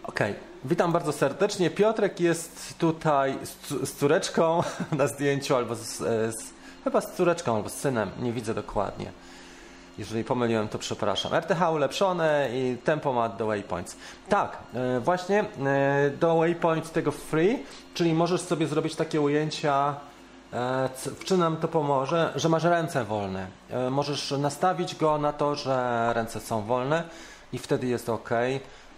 Speaker 2: Ok, witam bardzo serdecznie. Piotrek jest tutaj z, z córeczką na zdjęciu, albo z, z, chyba z córeczką, albo z synem, nie widzę dokładnie. Jeżeli pomyliłem, to przepraszam. RTH ulepszone i tempomat do waypoints. Tak, e, właśnie e, do waypoints tego free, czyli możesz sobie zrobić takie ujęcia E, w czym nam to pomoże? Że masz ręce wolne. E, możesz nastawić go na to, że ręce są wolne i wtedy jest ok.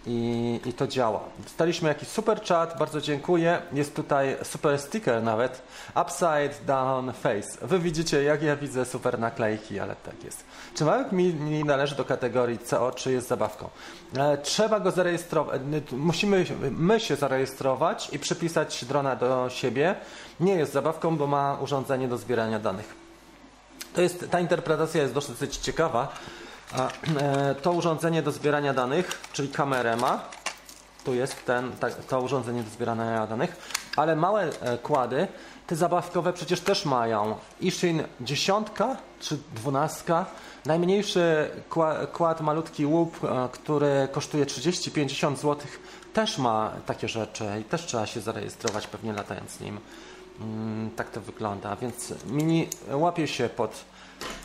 Speaker 2: I, i, to działa. Dostaliśmy jakiś super chat, bardzo dziękuję. Jest tutaj super sticker nawet. Upside down face. Wy widzicie, jak ja widzę super naklejki, ale tak jest. Czy Małek mi, mi należy do kategorii CO, czy jest zabawką? E, trzeba go zarejestrować. Musimy my się zarejestrować i przypisać drona do siebie. Nie jest zabawką, bo ma urządzenie do zbierania danych. To jest, ta interpretacja jest dosyć ciekawa. E, to urządzenie do zbierania danych, czyli kamerę ma. Tu jest ten, to urządzenie do zbierania danych, ale małe e, kłady, te zabawkowe przecież też mają. Ishin 10 czy 12 Najmniejszy kład, malutki łup, e, który kosztuje 30-50 zł, też ma takie rzeczy i też trzeba się zarejestrować pewnie latając nim. Mm, tak to wygląda, więc mini łapie się pod,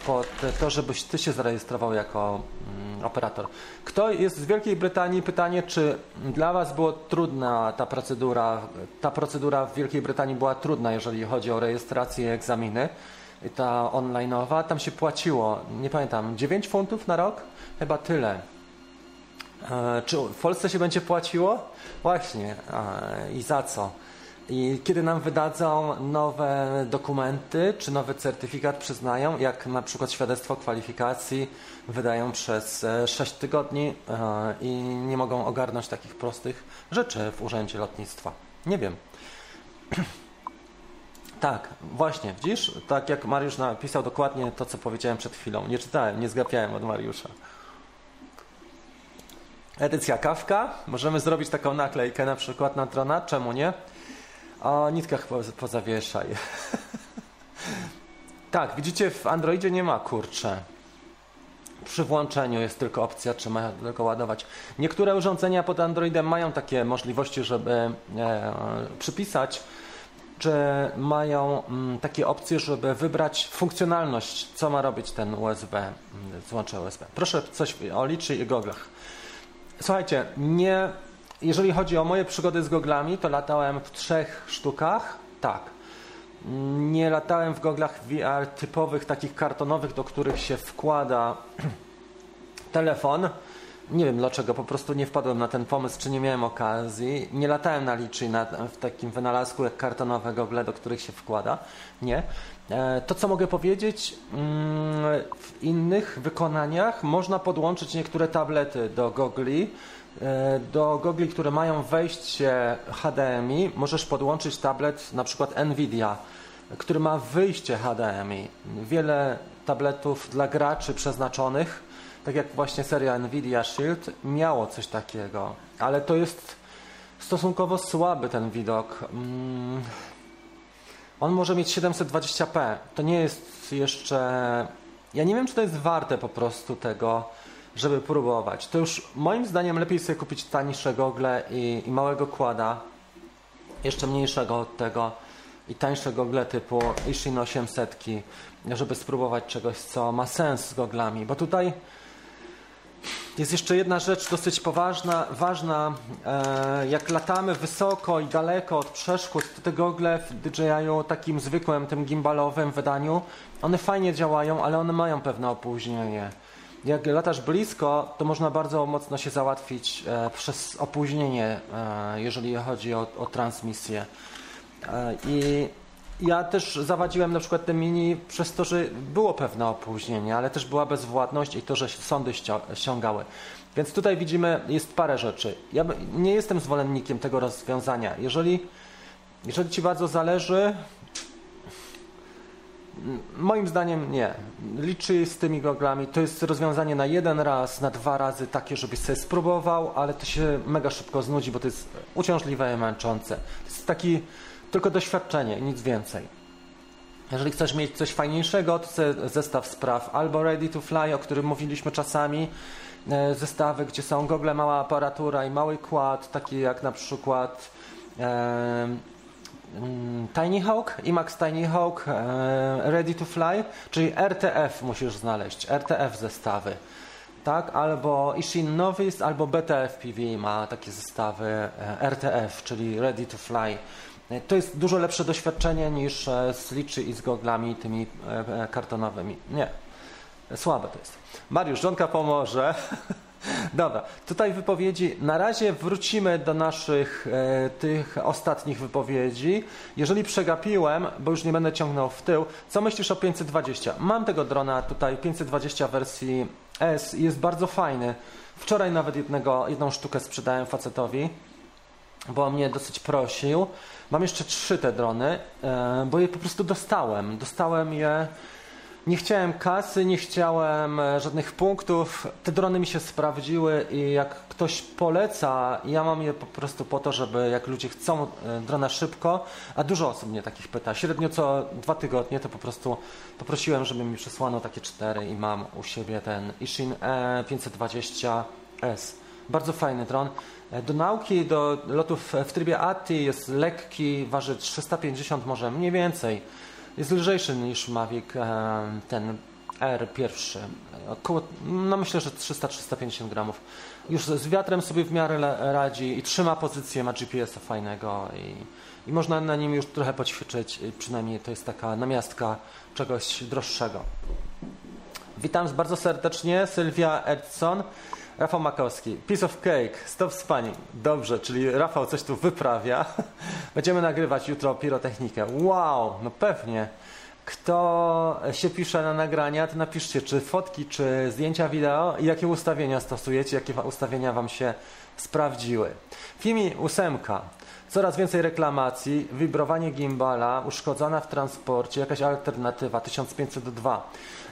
Speaker 2: pod to, żebyś ty się zarejestrował jako mm, operator. Kto jest z Wielkiej Brytanii? Pytanie, czy dla was była trudna ta procedura? Ta procedura w Wielkiej Brytanii była trudna, jeżeli chodzi o rejestrację i egzaminy ta online'owa, tam się płaciło, nie pamiętam, 9 funtów na rok? Chyba tyle. E, czy w Polsce się będzie płaciło? Właśnie. I za co? I kiedy nam wydadzą nowe dokumenty, czy nowy certyfikat przyznają, jak na przykład świadectwo kwalifikacji, wydają przez 6 e, tygodni i nie mogą ogarnąć takich prostych rzeczy w Urzędzie Lotnictwa. Nie wiem. Tak, właśnie, widzisz? Tak jak Mariusz napisał dokładnie to, co powiedziałem przed chwilą. Nie czytałem, nie zgapiałem od Mariusza. Edycja kawka. Możemy zrobić taką naklejkę na przykład na drona. Czemu nie? O nitkach pozawieszaj. tak, widzicie, w Androidzie nie ma kurcze. Przy włączeniu jest tylko opcja, czy ma tylko ładować. Niektóre urządzenia pod Androidem mają takie możliwości, żeby e, przypisać, czy mają mm, takie opcje, żeby wybrać funkcjonalność, co ma robić ten USB, mm, złącze USB. Proszę coś o liczy i goglach. Słuchajcie, nie, jeżeli chodzi o moje przygody z goglami, to latałem w trzech sztukach, tak. Nie latałem w goglach VR typowych, takich kartonowych, do których się wkłada telefon. Nie wiem dlaczego, po prostu nie wpadłem na ten pomysł, czy nie miałem okazji. Nie latałem na liczy na, w takim wynalazku jak kartonowe gogle, do których się wkłada. Nie. E, to, co mogę powiedzieć, mm, w innych wykonaniach można podłączyć niektóre tablety do gogli. E, do gogli, które mają wejście HDMI, możesz podłączyć tablet na przykład Nvidia, który ma wyjście HDMI. Wiele tabletów dla graczy przeznaczonych, tak jak właśnie seria Nvidia Shield, miało coś takiego, ale to jest stosunkowo słaby ten widok. Mm, on może mieć 720p. To nie jest jeszcze. Ja nie wiem, czy to jest warte po prostu tego, żeby próbować. To już moim zdaniem lepiej sobie kupić tańsze gogle i, i małego kłada, jeszcze mniejszego od tego i tańsze gogle typu Ishin 800, żeby spróbować czegoś, co ma sens z goglami, bo tutaj jest jeszcze jedna rzecz dosyć poważna, ważna. E, jak latamy wysoko i daleko od przeszkód, to te gogle w DJI takim zwykłym, tym gimbalowym wydaniu, one fajnie działają, ale one mają pewne opóźnienie. Jak latasz blisko, to można bardzo mocno się załatwić e, przez opóźnienie, e, jeżeli chodzi o, o transmisję. I ja też zawadziłem na przykład te mini przez to, że było pewne opóźnienie, ale też była bezwładność i to, że sądy ściągały. Więc tutaj widzimy, jest parę rzeczy. Ja nie jestem zwolennikiem tego rozwiązania. Jeżeli, jeżeli Ci bardzo zależy, moim zdaniem nie. Liczy z tymi goglami. To jest rozwiązanie na jeden raz, na dwa razy takie, żebyś sobie spróbował, ale to się mega szybko znudzi, bo to jest uciążliwe i męczące. To jest taki tylko doświadczenie, nic więcej. Jeżeli chcesz mieć coś fajniejszego, to zestaw spraw albo Ready to Fly, o którym mówiliśmy czasami, e, zestawy, gdzie są gogle, mała aparatura i mały kład, taki jak na przykład Tiny Hawk, IMAX Tiny Hawk, e, Ready to Fly, czyli RTF musisz znaleźć, RTF zestawy. Tak, albo Ishin Novice, albo BTF PV ma takie zestawy e, RTF, czyli Ready to Fly. To jest dużo lepsze doświadczenie niż e, z liczy i z goglami tymi e, e, kartonowymi. Nie, słabe to jest. Mariusz, żonka pomoże. Dobra, tutaj wypowiedzi. Na razie wrócimy do naszych e, tych ostatnich wypowiedzi. Jeżeli przegapiłem, bo już nie będę ciągnął w tył, co myślisz o 520? Mam tego drona tutaj, 520 wersji S, jest bardzo fajny. Wczoraj nawet jednego, jedną sztukę sprzedałem facetowi, bo mnie dosyć prosił. Mam jeszcze trzy te drony, e, bo je po prostu dostałem. Dostałem je. Nie chciałem kasy, nie chciałem e, żadnych punktów. Te drony mi się sprawdziły i jak ktoś poleca, ja mam je po prostu po to, żeby jak ludzie chcą e, drona szybko, a dużo osób mnie takich pyta. Średnio co dwa tygodnie to po prostu poprosiłem, żeby mi przesłano takie cztery i mam u siebie ten Ishin E520S. Bardzo fajny dron. E, do nauki, do lotów w trybie ATI jest lekki, waży 350 może mniej więcej. Jest lżejszy niż Mavic e, ten R pierwszy. Około, no myślę, że 300-350 gramów. Już z wiatrem sobie w miarę radzi i trzyma pozycję, ma GPS-a fajnego i, i można na nim już trochę poćwiczyć. Przynajmniej to jest taka namiastka czegoś droższego. Witam bardzo serdecznie, Sylwia Edson. Rafał Makowski, piece of cake, stop spanie. Dobrze, czyli Rafał coś tu wyprawia. Będziemy nagrywać jutro pirotechnikę. Wow, no pewnie. Kto się pisze na nagrania, to napiszcie, czy fotki, czy zdjęcia wideo i jakie ustawienia stosujecie, jakie ustawienia Wam się sprawdziły. Fimi ósemka. Coraz więcej reklamacji, wibrowanie gimbala, uszkodzona w transporcie, jakaś alternatywa 1502.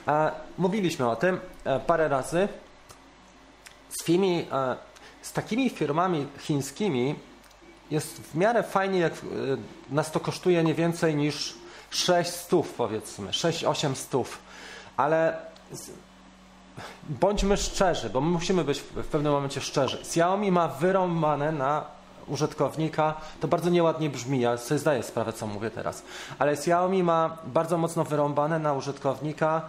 Speaker 2: E, mówiliśmy o tym e, parę razy. Z, firmi, e, z takimi firmami chińskimi jest w miarę fajnie, jak e, nas to kosztuje nie więcej niż 6 stów, powiedzmy, 6-8 stów. Ale bądźmy szczerzy, bo my musimy być w pewnym momencie szczerzy. Xiaomi ma wyrąbane na użytkownika, to bardzo nieładnie brzmi, ja sobie zdaję sprawę, co mówię teraz, ale Xiaomi ma bardzo mocno wyrąbane na użytkownika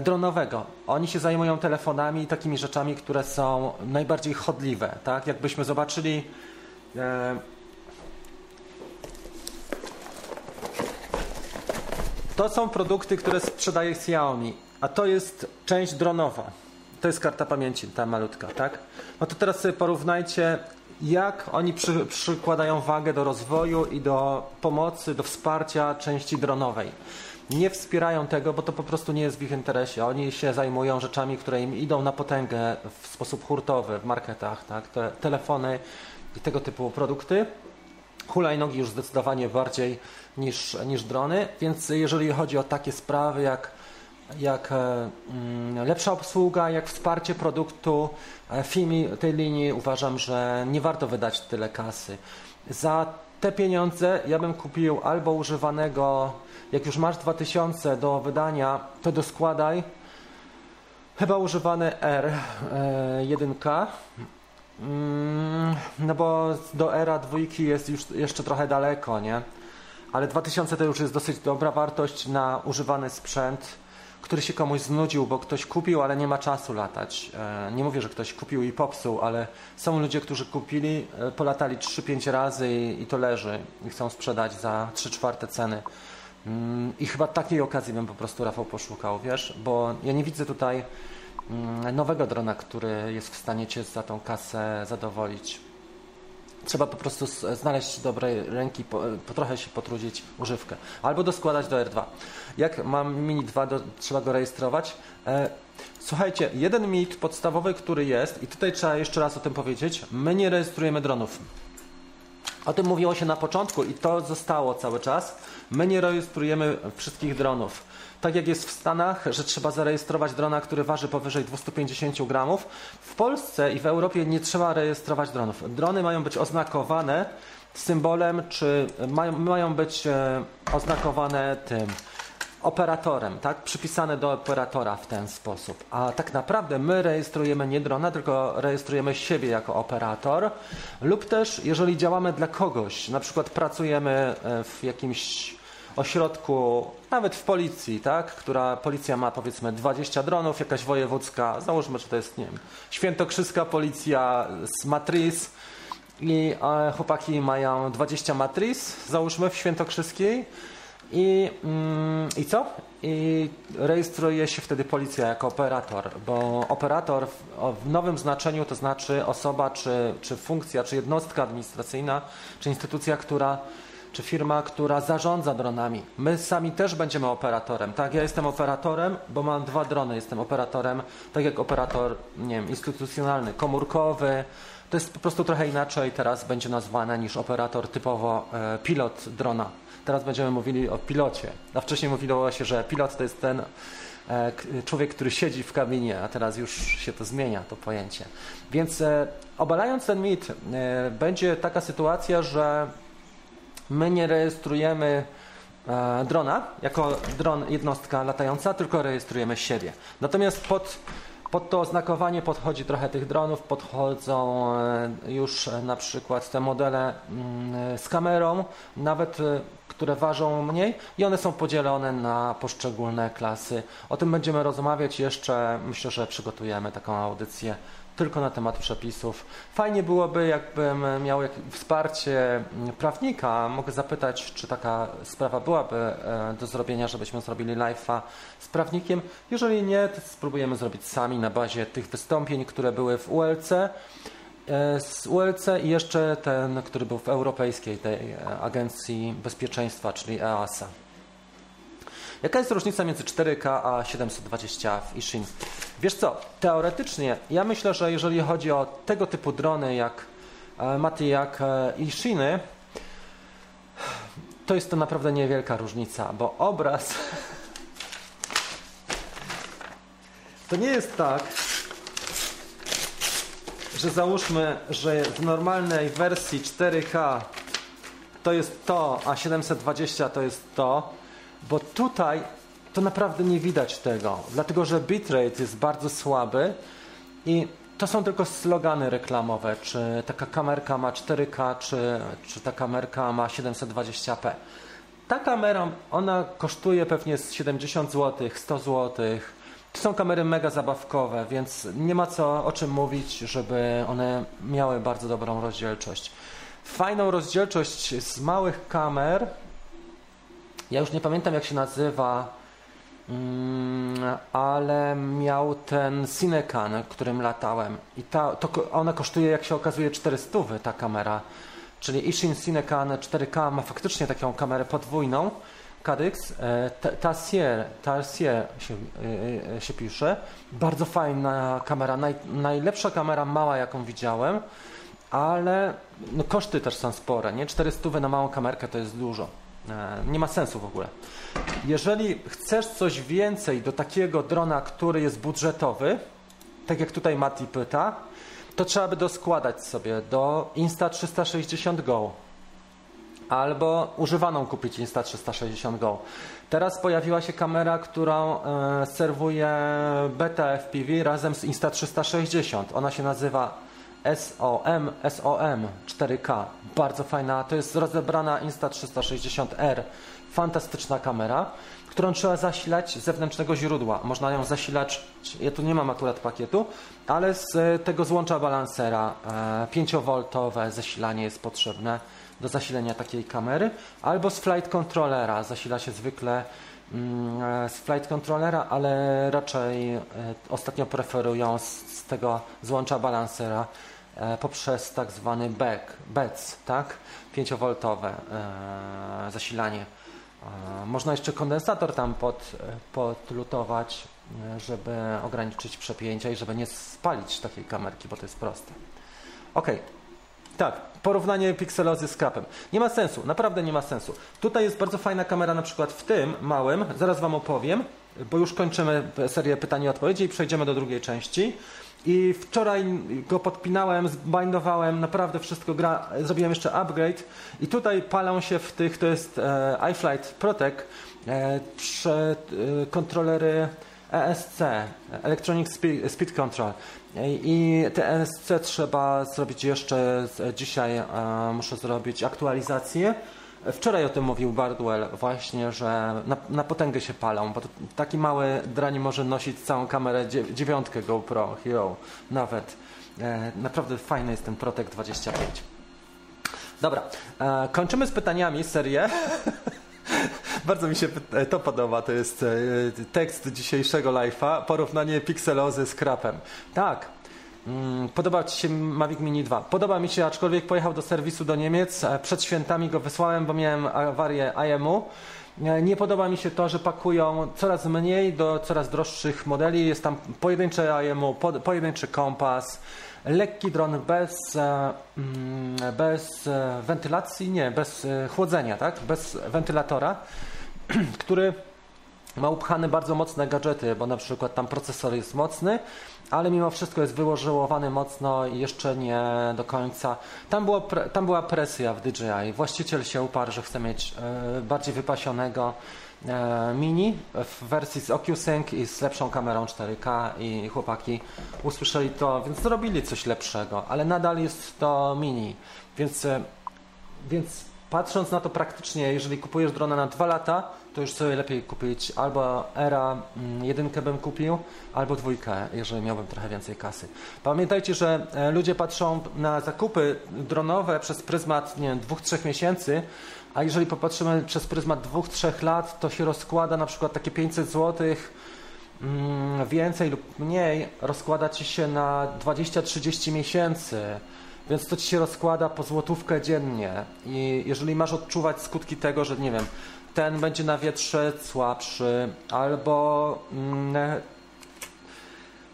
Speaker 2: dronowego. Oni się zajmują telefonami i takimi rzeczami, które są najbardziej chodliwe, tak? Jakbyśmy zobaczyli e, To są produkty, które sprzedaje Xiaomi, a to jest część dronowa. To jest karta pamięci, ta malutka, tak? No to teraz sobie porównajcie, jak oni przy, przykładają wagę do rozwoju i do pomocy, do wsparcia części dronowej. Nie wspierają tego, bo to po prostu nie jest w ich interesie. Oni się zajmują rzeczami, które im idą na potęgę w sposób hurtowy w marketach, tak? Te telefony i tego typu produkty. Hulajnogi już zdecydowanie bardziej niż, niż drony, więc jeżeli chodzi o takie sprawy jak, jak e, mm, lepsza obsługa, jak wsparcie produktu e, FIMI tej linii, uważam, że nie warto wydać tyle kasy. Za te pieniądze ja bym kupił albo używanego, jak już masz 2000 do wydania, to doskładaj. Chyba używany R1K, mm, no bo do era dwójki jest już jeszcze trochę daleko, nie? ale 2000 to już jest dosyć dobra wartość na używany sprzęt, który się komuś znudził, bo ktoś kupił, ale nie ma czasu latać. E, nie mówię, że ktoś kupił i popsuł, ale są ludzie, którzy kupili, e, polatali 3-5 razy i, i to leży i chcą sprzedać za 3 czwarte ceny. Mm, I chyba takiej okazji bym po prostu Rafał poszukał, wiesz, bo ja nie widzę tutaj mm, nowego drona, który jest w stanie Cię za tą kasę zadowolić. Trzeba po prostu znaleźć dobrej ręki, po, po, trochę się potrudzić używkę. Albo doskładać do R2. Jak mam Mini 2, do, trzeba go rejestrować. E, słuchajcie, jeden mit podstawowy, który jest, i tutaj trzeba jeszcze raz o tym powiedzieć, my nie rejestrujemy dronów. O tym mówiło się na początku i to zostało cały czas. My nie rejestrujemy wszystkich dronów tak jak jest w Stanach, że trzeba zarejestrować drona, który waży powyżej 250 gramów, w Polsce i w Europie nie trzeba rejestrować dronów. Drony mają być oznakowane symbolem, czy mają, mają być e, oznakowane tym operatorem, tak? Przypisane do operatora w ten sposób. A tak naprawdę my rejestrujemy nie drona, tylko rejestrujemy siebie jako operator. Lub też jeżeli działamy dla kogoś, na przykład pracujemy e, w jakimś ośrodku, nawet w policji, tak, która policja ma powiedzmy 20 dronów, jakaś wojewódzka, załóżmy, że to jest, nie wiem, świętokrzyska policja z Matris. I e, chłopaki mają 20 Matris, załóżmy w świętokrzyskiej i, mm, i co? I rejestruje się wtedy policja jako operator, bo operator w, w, nowym znaczeniu to znaczy osoba, czy, czy funkcja, czy jednostka administracyjna, czy instytucja, która czy firma, która zarządza dronami. My sami też będziemy operatorem. Tak, ja jestem operatorem, bo mam dwa drony. Jestem operatorem, tak jak operator, nie wiem, instytucjonalny, komórkowy. To jest po prostu trochę inaczej teraz będzie nazwane niż operator typowo e, pilot drona. Teraz będziemy mówili o pilocie. A wcześniej mówiło się, że pilot to jest ten e, człowiek, który siedzi w kabinie, a teraz już się to zmienia, to pojęcie. Więc e, obalając ten mit, e, będzie taka sytuacja, że My nie rejestrujemy drona jako dron jednostka latająca, tylko rejestrujemy siebie. Natomiast pod, pod to oznakowanie podchodzi trochę tych dronów, podchodzą już na przykład te modele mm, z kamerą, nawet które ważą mniej i one są podzielone na poszczególne klasy. O tym będziemy rozmawiać jeszcze, myślę, że przygotujemy taką audycję tylko na temat przepisów. Fajnie byłoby, jakbym miał wsparcie prawnika. Mogę zapytać, czy taka sprawa byłaby e, do zrobienia, żebyśmy zrobili live'a z prawnikiem. Jeżeli nie, to spróbujemy zrobić sami na bazie tych wystąpień, które były w ULC. E, z ULC i jeszcze ten, który był w Europejskiej tej e, Agencji Bezpieczeństwa, czyli EASA. Jaka jest różnica między 4K a 720 w Ishin? Wiesz co, teoretycznie ja myślę, że jeżeli chodzi o tego typu drony jak e, Matijak e, i Shiny, to jest to naprawdę niewielka różnica, bo obraz to nie jest tak, że załóżmy, że w normalnej wersji 4K to jest to, a 720 to jest to, bo tutaj to naprawdę nie widać tego, dlatego że bitrate jest bardzo słaby i to są tylko slogany reklamowe, czy taka kamerka ma 4K, czy, czy ta kamerka ma 720p. Ta kamera, ona kosztuje pewnie 70 zł, 100 zł. To są kamery mega zabawkowe, więc nie ma co o czym mówić, żeby one miały bardzo dobrą rozdzielczość. Fajną rozdzielczość z małych kamer, ja już nie pamiętam jak się nazywa, Mm, ale miał ten Cinecan, którym latałem. I ta, to, ona kosztuje, jak się okazuje, 400 ta kamera. Czyli Ishin Cinecan 4K ma faktycznie taką kamerę podwójną. Cadix, e, Tarsier, Tarsier się, e, e, się pisze. Bardzo fajna kamera, naj, najlepsza kamera mała, jaką widziałem, ale no, koszty też są spore. Nie? 400 na małą kamerkę to jest dużo. Nie ma sensu w ogóle. Jeżeli chcesz coś więcej do takiego drona, który jest budżetowy, tak jak tutaj Mati pyta, to trzeba by doskładać sobie do Insta360 Go albo używaną kupić Insta360 Go. Teraz pojawiła się kamera, którą e, serwuje Beta FPV razem z Insta360. Ona się nazywa SOM, SOM 4K. Bardzo fajna, to jest rozebrana Insta360R fantastyczna kamera, którą trzeba zasilać z zewnętrznego źródła. Można ją zasilać, ja tu nie mam akurat pakietu, ale z e, tego złącza balansera 5V zasilanie jest potrzebne do zasilenia takiej kamery, albo z flight controllera zasila się zwykle mm, e, z flight controllera, ale raczej e, ostatnio preferują z, tego złącza balansera poprzez tak zwany back, BEC, tak? 5V zasilanie. Można jeszcze kondensator tam pod, podlutować, żeby ograniczyć przepięcia i żeby nie spalić takiej kamerki, bo to jest proste. Ok, tak, porównanie pikselozy z krapem. Nie ma sensu, naprawdę nie ma sensu. Tutaj jest bardzo fajna kamera, na przykład w tym małym, zaraz Wam opowiem, bo już kończymy serię pytań i odpowiedzi i przejdziemy do drugiej części. I wczoraj go podpinałem, zbindowałem, naprawdę wszystko gra. Zrobiłem jeszcze upgrade i tutaj palą się w tych, to jest e, iFlight Protect, e, e, kontrolery ESC, Electronic Speed Control. I te ESC trzeba zrobić jeszcze dzisiaj, e, muszę zrobić aktualizację Wczoraj o tym mówił Bardwell właśnie, że na, na potęgę się palą, bo taki mały drań może nosić całą kamerę dziewiątkę GoPro Hero nawet. E, naprawdę fajny jest ten Protect 25. Dobra, e, kończymy z pytaniami serię. Bardzo mi się to podoba, to jest e, tekst dzisiejszego live'a, porównanie pikselozy z krapem. Tak, Mm, podoba Ci się Mavic Mini 2? Podoba mi się, aczkolwiek pojechał do serwisu do Niemiec. E, przed świętami go wysłałem, bo miałem awarię IMU. E, nie podoba mi się to, że pakują coraz mniej do coraz droższych modeli. Jest tam pojedyncze IMU, pojedynczy kompas, lekki dron bez, e, mm, bez wentylacji, nie, bez chłodzenia, tak? bez wentylatora, który ma upchane bardzo mocne gadżety, bo na przykład tam procesor jest mocny, ale mimo wszystko jest wyłożyłowany mocno i jeszcze nie do końca. Tam, było, tam była presja w DJI. Właściciel się uparł, że chce mieć e, bardziej wypasionego e, mini w wersji z OcuSync i z lepszą kamerą 4K i chłopaki usłyszeli to, więc zrobili coś lepszego, ale nadal jest to mini, więc, e, więc patrząc na to praktycznie, jeżeli kupujesz drona na dwa lata, to już sobie lepiej kupić albo Era mm, jedynkę bym kupił, albo dwójkę, jeżeli miałbym trochę więcej kasy. Pamiętajcie, że e, ludzie patrzą na zakupy dronowe przez pryzmat, nie wiem, dwóch, trzech miesięcy, a jeżeli popatrzymy przez pryzmat dwóch, trzech lat, to się rozkłada na przykład takie 500 zł mm, więcej lub mniej, rozkłada Ci się na 20-30 miesięcy. Więc to ci się rozkłada po złotówkę dziennie. I jeżeli masz odczuwać skutki tego, że nie wiem, ten będzie na wietrze słabszy, albo mm,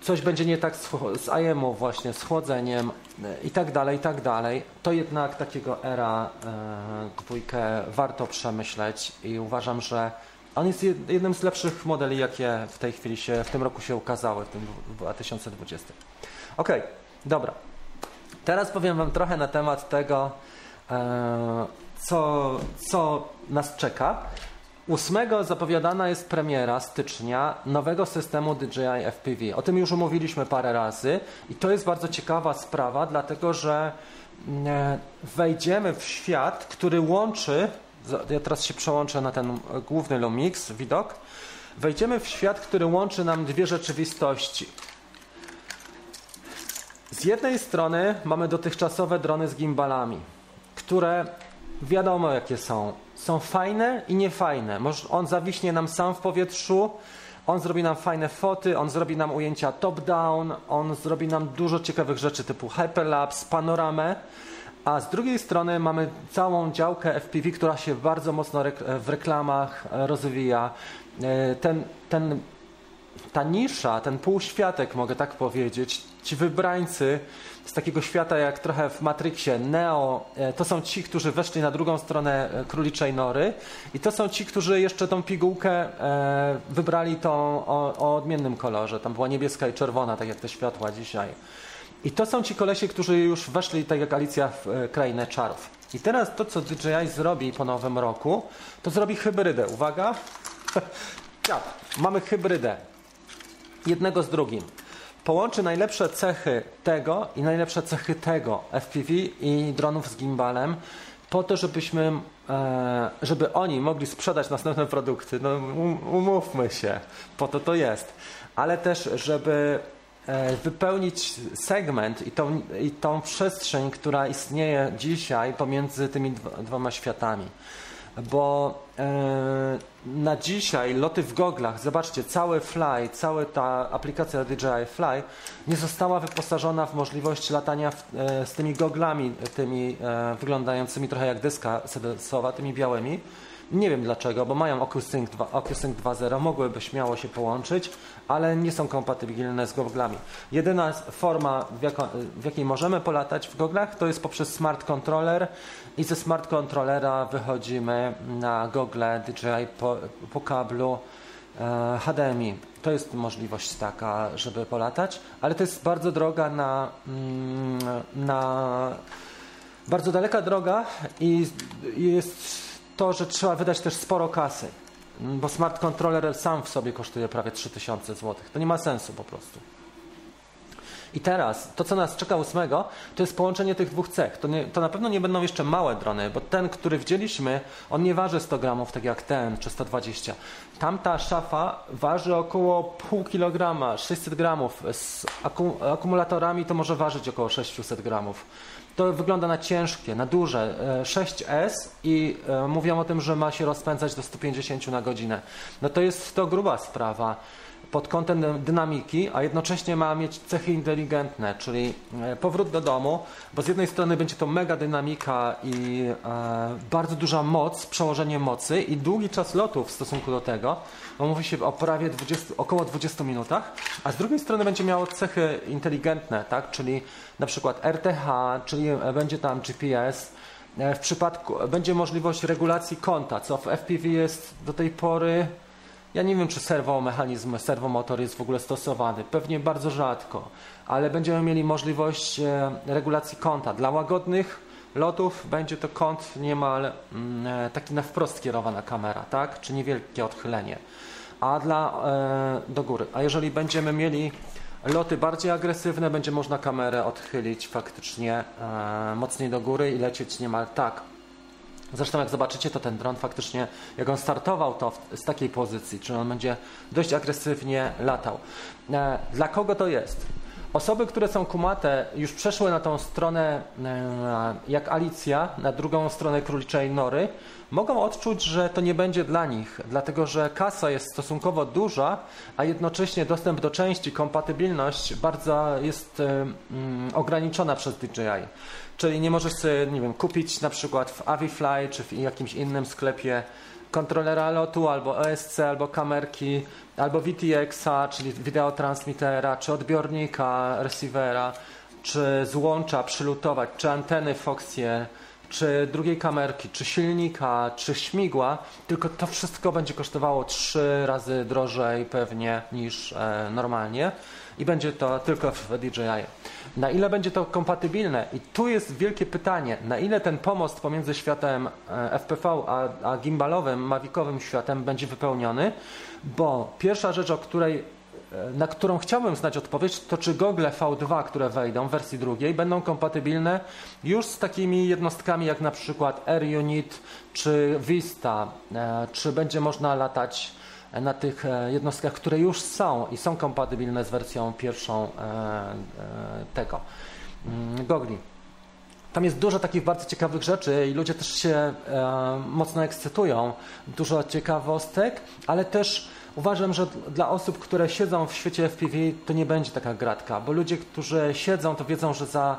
Speaker 2: coś będzie nie tak z, z IM-u właśnie, z chłodzeniem e, i tak dalej, i tak dalej, to jednak takiego era e, dwójkę warto przemyśleć i uważam, że on jest jednym z lepszych modeli, jakie w tej chwili się, w tym roku się ukazały, w tym 2020. Ok, dobra. Teraz powiem Wam trochę na temat tego, e, co, co nas czeka. 8 zapowiadana jest premiera stycznia nowego systemu DJI FPV. O tym już omówiliśmy parę razy i to jest bardzo ciekawa sprawa, dlatego że mm, wejdziemy w świat, który łączy, ja teraz się przełączę na ten główny Lumix widok, wejdziemy w świat, który łączy nam dwie rzeczywistości. Z jednej strony mamy dotychczasowe drony z gimbalami, które wiadomo jakie są są fajne i niefajne. On zawiśnie nam sam w powietrzu, on zrobi nam fajne foty, on zrobi nam ujęcia top-down, on zrobi nam dużo ciekawych rzeczy typu hyperlapse, panoramę, a z drugiej strony mamy całą działkę FPV, która się bardzo mocno w reklamach e, rozwija. E, ten, ten, ta nisza, ten półświatek, mogę tak powiedzieć, ci wybrańcy z takiego świata jak trochę w Matrixie, Neo, e, to są ci, którzy weszli na drugą stronę e, króliczej nory i to są ci, którzy jeszcze tą pigułkę e, wybrali tą o, o odmiennym kolorze. Tam była niebieska i czerwona, tak jak te światła dzisiaj. I to są ci kolesie, którzy już weszli, tak jak Alicja, w krainę czarów. I teraz to, co DJI zrobi po nowym roku, to zrobi hybrydę. Uwaga. Mamy hybrydę. Jednego z drugim połączy najlepsze cechy tego i najlepsze cechy tego FPV i dronów z gimbalem po to, żebyśmy, e, żeby oni mogli sprzedać następne produkty. No, umówmy się, po to to jest. Ale też, żeby e, wypełnić segment i tą, i tą przestrzeń, która istnieje dzisiaj pomiędzy tymi dwoma światami bo e, na dzisiaj loty w goglach, zobaczcie, cały Fly, cała ta aplikacja DJI Fly nie została wyposażona w możliwość latania w, e, z tymi goglami, tymi e, wyglądającymi trochę jak dyska sedesowa, tymi białymi. Nie wiem dlaczego, bo mają OcuSync 2.0, mogłyby śmiało się połączyć, ale nie są kompatybilne z goglami. Jedyna forma, w, w jakiej możemy polatać w goglach, to jest poprzez smart controller i ze smart controllera wychodzimy na gogle DJI po, po kablu e, HDMI. To jest możliwość taka, żeby polatać, ale to jest bardzo droga na, mm, na bardzo daleka droga i jest to, że trzeba wydać też sporo kasy, bo smart controller sam w sobie kosztuje prawie 3000 zł. To nie ma sensu po prostu. I teraz, to co nas czeka ósmego, to jest połączenie tych dwóch cech. To, nie, to, na pewno nie będą jeszcze małe drony, bo ten, który wzięliśmy, on nie waży 100 gramów, tak jak ten, czy 120. Tamta szafa waży około pół kilograma, 600 gramów. Z akumulatorami to może ważyć około 600 gramów. To wygląda na ciężkie, na duże. 6S e, i e, mówią o tym, że ma się rozpędzać do 150 na godzinę. No to jest to gruba sprawa pod kątem dynamiki, a jednocześnie ma mieć cechy inteligentne, czyli e, powrót do domu, bo z jednej strony będzie to mega dynamika i e, bardzo duża moc, przełożenie mocy i długi czas lotu w stosunku do tego, bo mówi się o prawie 20, około 20 minutach, a z drugiej strony będzie miało cechy inteligentne, tak? czyli na przykład RTH, czyli e, będzie tam GPS, w przypadku będzie możliwość regulacji kąta, co w FPV jest do tej pory ja nie wiem, czy serwomechanizm, serwomotor jest w ogóle stosowany. Pewnie bardzo rzadko, ale będziemy mieli możliwość e, regulacji kąta. Dla łagodnych lotów będzie to kąt niemal mm, e, taki na wprost kierowana kamera, tak? Czy niewielkie odchylenie. A dla e, do góry. A jeżeli będziemy mieli loty bardziej agresywne, będzie można kamerę odchylić faktycznie mocniej do góry i lecieć niemal tak Zresztą jak zobaczycie, to ten dron faktycznie, jak on startował to z takiej pozycji, czy on będzie dość agresywnie latał. E, dla kogo to jest? Osoby, które są kumate, już przeszły na tą stronę e, jak Alicja, na drugą stronę króliczej nory, mogą odczuć, że to nie będzie dla nich, dlatego że kasa jest stosunkowo duża, a jednocześnie dostęp do części, kompatybilność bardzo jest e, mm, ograniczona przez DJI. Czyli nie możesz sobie, nie wiem, kupić na przykład w Avifly czy w jakimś innym sklepie kontrolera lotu, albo ESC, albo kamerki, albo VTX-a, czyli wideotransmitera, czy odbiornika, receivera, czy złącza przylutować, czy anteny Foxie, czy drugiej kamerki, czy silnika, czy śmigła, tylko to wszystko będzie kosztowało trzy razy drożej pewnie niż e, normalnie i będzie to tylko w DJI. Na ile będzie to kompatybilne? I tu jest wielkie pytanie, na ile ten pomost pomiędzy światem e, FPV a, a gimbalowym, mawikowym światem będzie wypełniony, bo pierwsza rzecz, o której na którą chciałbym znać odpowiedź, to czy gogle V2, które wejdą w wersji drugiej, będą kompatybilne już z takimi jednostkami jak na przykład AirUnit czy Vista, e, czy będzie można latać na tych e, jednostkach, które już są i są kompatybilne z wersją pierwszą e, e, tego mm, gogli. Tam jest dużo takich bardzo ciekawych rzeczy i ludzie też się mocno ekscytują. Dużo ciekawostek, ale też uważam, że dla osób, które siedzą w świecie FPV, to nie będzie taka gratka, bo ludzie, którzy siedzą, to wiedzą, że za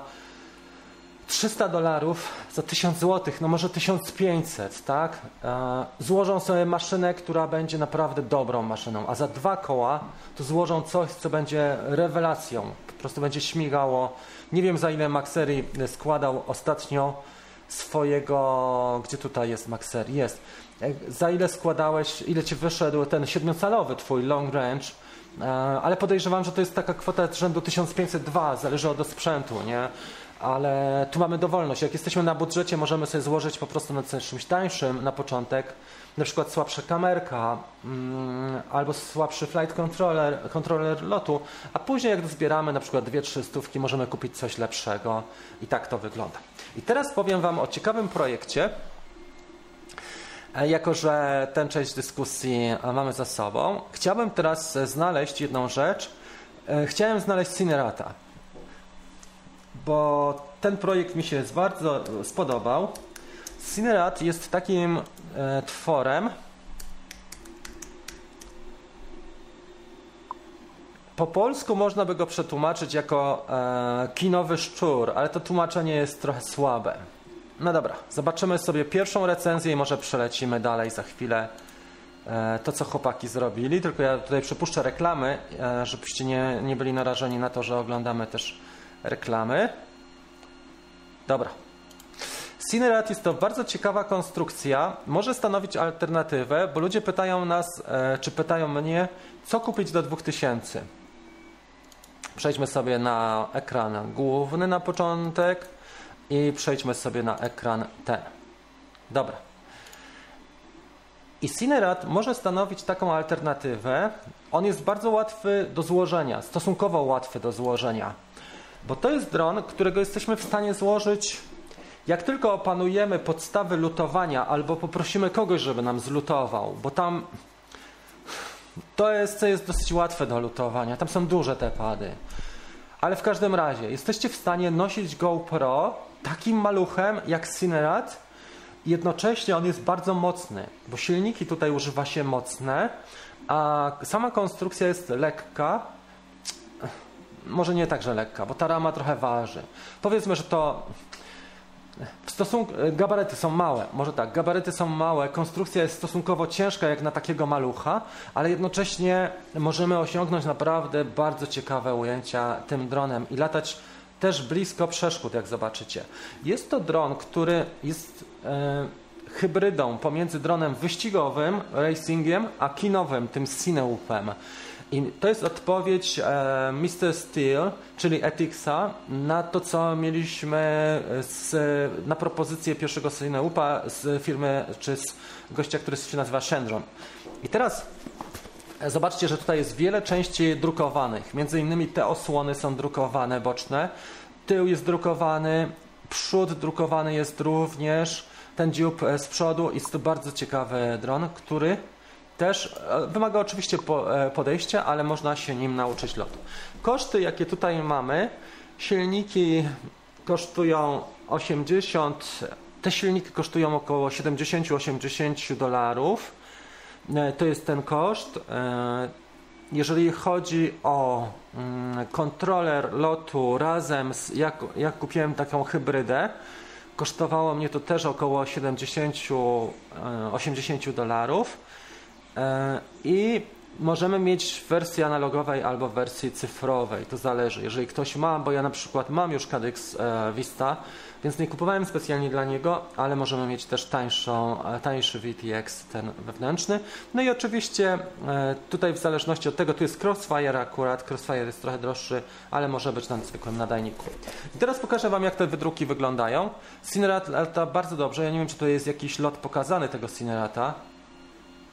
Speaker 2: 300 dolarów za 1000 zł, no może 1500, tak? E, złożą sobie maszynę, która będzie naprawdę dobrą maszyną, a za dwa koła to złożą coś, co będzie rewelacją. Po prostu będzie śmigało. Nie wiem za ile Maxery składał ostatnio swojego. Gdzie tutaj jest Maxery? Jest. E, za ile składałeś, ile ci wyszedł ten siedmiocalowy twój long range? E, ale podejrzewam, że to jest taka kwota rzędu 1502, zależy od sprzętu, nie? ale tu mamy dowolność. Jak jesteśmy na budżecie, możemy sobie złożyć po prostu na czymś tańszym na początek, na przykład słabsza kamerka mm, albo słabszy flight controller, controller lotu, a później jak zbieramy na przykład dwie, trzy stówki, możemy kupić coś lepszego i tak to wygląda. I teraz powiem Wam o ciekawym projekcie, jako że tę część dyskusji e, mamy za sobą. Chciałbym teraz znaleźć jedną rzecz. E, chciałem znaleźć Cinerata bo ten projekt mi się bardzo spodobał. Cinerat jest takim e, tworem, Po polsku można by go przetłumaczyć jako e, kinowy szczur, ale to tłumaczenie jest trochę słabe. No dobra, zobaczymy sobie pierwszą recenzję i może przelecimy dalej za chwilę e, to, co chłopaki zrobili. Tylko ja tutaj przypuszczę reklamy, e, żebyście nie, nie byli narażeni na to, że oglądamy też reklamy. Dobra. Cinerat jest to bardzo ciekawa konstrukcja. Może stanowić alternatywę, bo ludzie pytają nas, e, czy pytają mnie, co kupić do 2000. Przejdźmy sobie na ekran główny na początek i przejdźmy sobie na ekran ten. Dobra. I Cinerat może stanowić taką alternatywę. On jest bardzo łatwy do złożenia, stosunkowo łatwy do złożenia. Bo to jest dron, którego jesteśmy w stanie złożyć, jak tylko opanujemy podstawy lutowania, albo poprosimy kogoś, żeby nam zlutował, bo tam to jest, jest dosyć łatwe do lutowania. Tam są duże te pady. Ale w każdym razie, jesteście w stanie nosić GoPro takim maluchem jak Cinerat. Jednocześnie on jest bardzo mocny, bo silniki tutaj używa się mocne, a sama konstrukcja jest lekka, może nie tak, że lekka, bo ta rama trochę waży. Powiedzmy, że to w stosunku, gabaryty są małe, może tak, gabaryty są małe, konstrukcja jest stosunkowo ciężka jak na takiego malucha, ale jednocześnie możemy osiągnąć naprawdę bardzo ciekawe ujęcia tym dronem i latać też blisko przeszkód, jak zobaczycie. Jest to dron, który jest e, hybrydą pomiędzy dronem wyścigowym, racingiem, a kinowym, tym Cineupem. I to jest odpowiedź e, Mr. Steel, czyli Ethixa, na to, co mieliśmy z, na propozycję pierwszego Syneupa z firmy, czy z gościa, który się nazywa Shendron. I teraz e, zobaczcie, że tutaj jest wiele części drukowanych. Między innymi te osłony są drukowane boczne, tył jest drukowany, przód drukowany jest również, ten dziób e, z przodu. Jest to bardzo ciekawy dron, który też e, wymaga oczywiście e, podejścia, ale można się nim nauczyć lotu. Koszty, jakie tutaj mamy, silniki kosztują 80, te silniki kosztują około 70-80 dolarów. E, to jest ten koszt. jeżeli chodzi o mm, kontroler lotu razem z, jak, jak kupiłem taką hybrydę, kosztowało mnie to też około 70-80 dolarów e, i możemy mieć w wersji analogowej albo w wersji cyfrowej, to zależy. Jeżeli ktoś ma, bo ja na przykład mam już Cadex e, Vista, więc nie kupowałem specjalnie dla niego, ale możemy mieć też tańszą, e, tańszy VTX, ten wewnętrzny. No i oczywiście e, tutaj w zależności od tego, tu jest Crossfire akurat, Crossfire jest trochę droższy, ale może być na zwykłym nadajniku. I teraz pokażę Wam, jak te wydruki wyglądają. Cinerat lata bardzo dobrze, ja nie wiem, czy to jest jakiś lot pokazany tego Cinerata,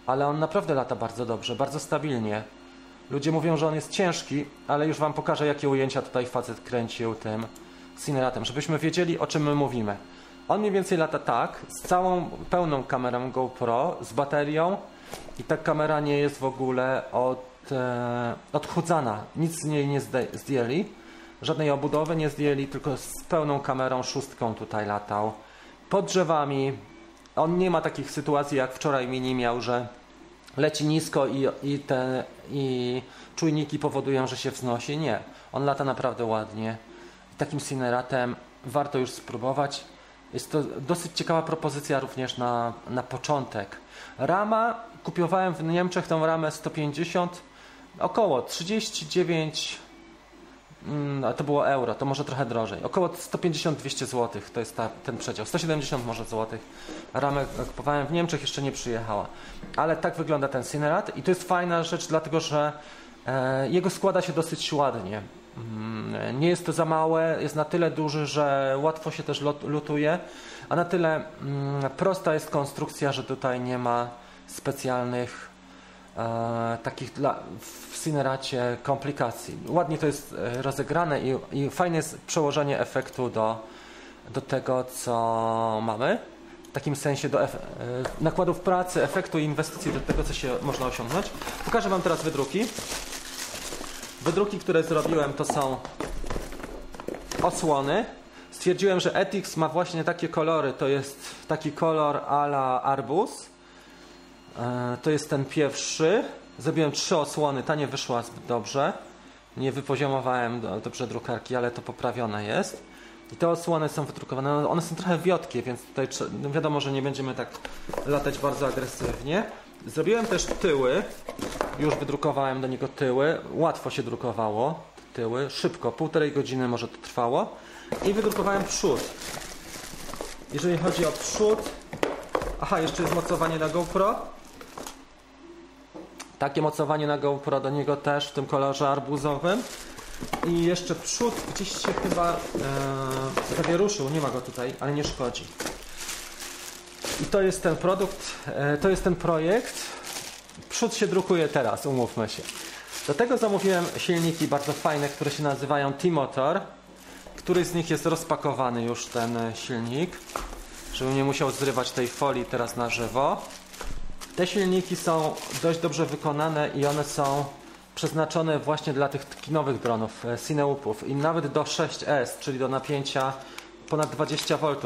Speaker 2: ale on naprawdę lata bardzo dobrze, bardzo stabilnie. Ludzie mówią, że on jest ciężki, ale już Wam pokażę, jakie ujęcia tutaj facet kręcił tym Cineratem, żebyśmy wiedzieli, o czym my mówimy. On mniej więcej lata tak, z całą pełną kamerą GoPro, z baterią i ta kamera nie jest w ogóle od, e, odchudzana. Nic z niej nie zdjęli, żadnej obudowy nie zdjęli, tylko z pełną kamerą szóstką tutaj latał. Pod drzewami, on nie ma takich sytuacji jak wczoraj mini miał, że leci nisko i, i, te, i czujniki powodują, że się wznosi. Nie, on lata naprawdę ładnie. Takim Cineratem warto już spróbować. Jest to dosyć ciekawa propozycja również na, na początek. Rama, kupiowałem w Niemczech tą ramę 150, około 39 Mm, to było euro, to może trochę drożej. Około 150-200 zł to jest ta, ten przedział. 170 może złotych. Ramę kupowałem w Niemczech, jeszcze nie przyjechała. Ale tak wygląda ten Cinerat i to jest fajna rzecz, dlatego że e, jego składa się dosyć ładnie. Mm, nie jest to za małe, jest na tyle duży, że łatwo się też lutuje, a na tyle mm, prosta jest konstrukcja, że tutaj nie ma specjalnych e, takich dla, w Cineracie komplikacji. Ładnie to jest e, rozegrane i, i fajne jest przełożenie efektu do, do tego, co mamy. W takim sensie do e, nakładów pracy, efektu i inwestycji do tego, co się można osiągnąć. Pokażę Wam teraz wydruki. Wydruki, które zrobiłem, to są osłony. Stwierdziłem, że Etix ma właśnie takie kolory. To jest taki kolor ala arbus E, to jest ten pierwszy. Zrobiłem trzy osłony, ta nie wyszła zbyt dobrze. Nie wypoziomowałem dobrze drukarki, ale to poprawione jest. I te osłony są wydrukowane. One są trochę wiotkie, więc tutaj no wiadomo, że nie będziemy tak latać bardzo agresywnie. Zrobiłem też tyły. Już wydrukowałem do niego tyły. Łatwo się drukowało. Tyły. Szybko. Półtorej godziny może to trwało. I wydrukowałem przód. Jeżeli chodzi o przód... Aha, jeszcze jest mocowanie na GoPro. Takie mocowanie na GoPro do niego też w tym kolorze arbuzowym. I jeszcze przód gdzieś się chyba e, zawieruszył, nie ma go tutaj, ale nie szkodzi. I to jest ten produkt, e, to jest ten projekt. Przód się drukuje teraz, umówmy się. Do tego zamówiłem silniki bardzo fajne, które się nazywają T-Motor. Któryś z nich jest rozpakowany już ten silnik, żebym nie musiał zrywać tej folii teraz na żywo. Te silniki są dość dobrze wykonane i one są przeznaczone właśnie dla tych kinowych dronów, e, Cineupów i nawet do 6S, czyli do napięcia ponad 20 V.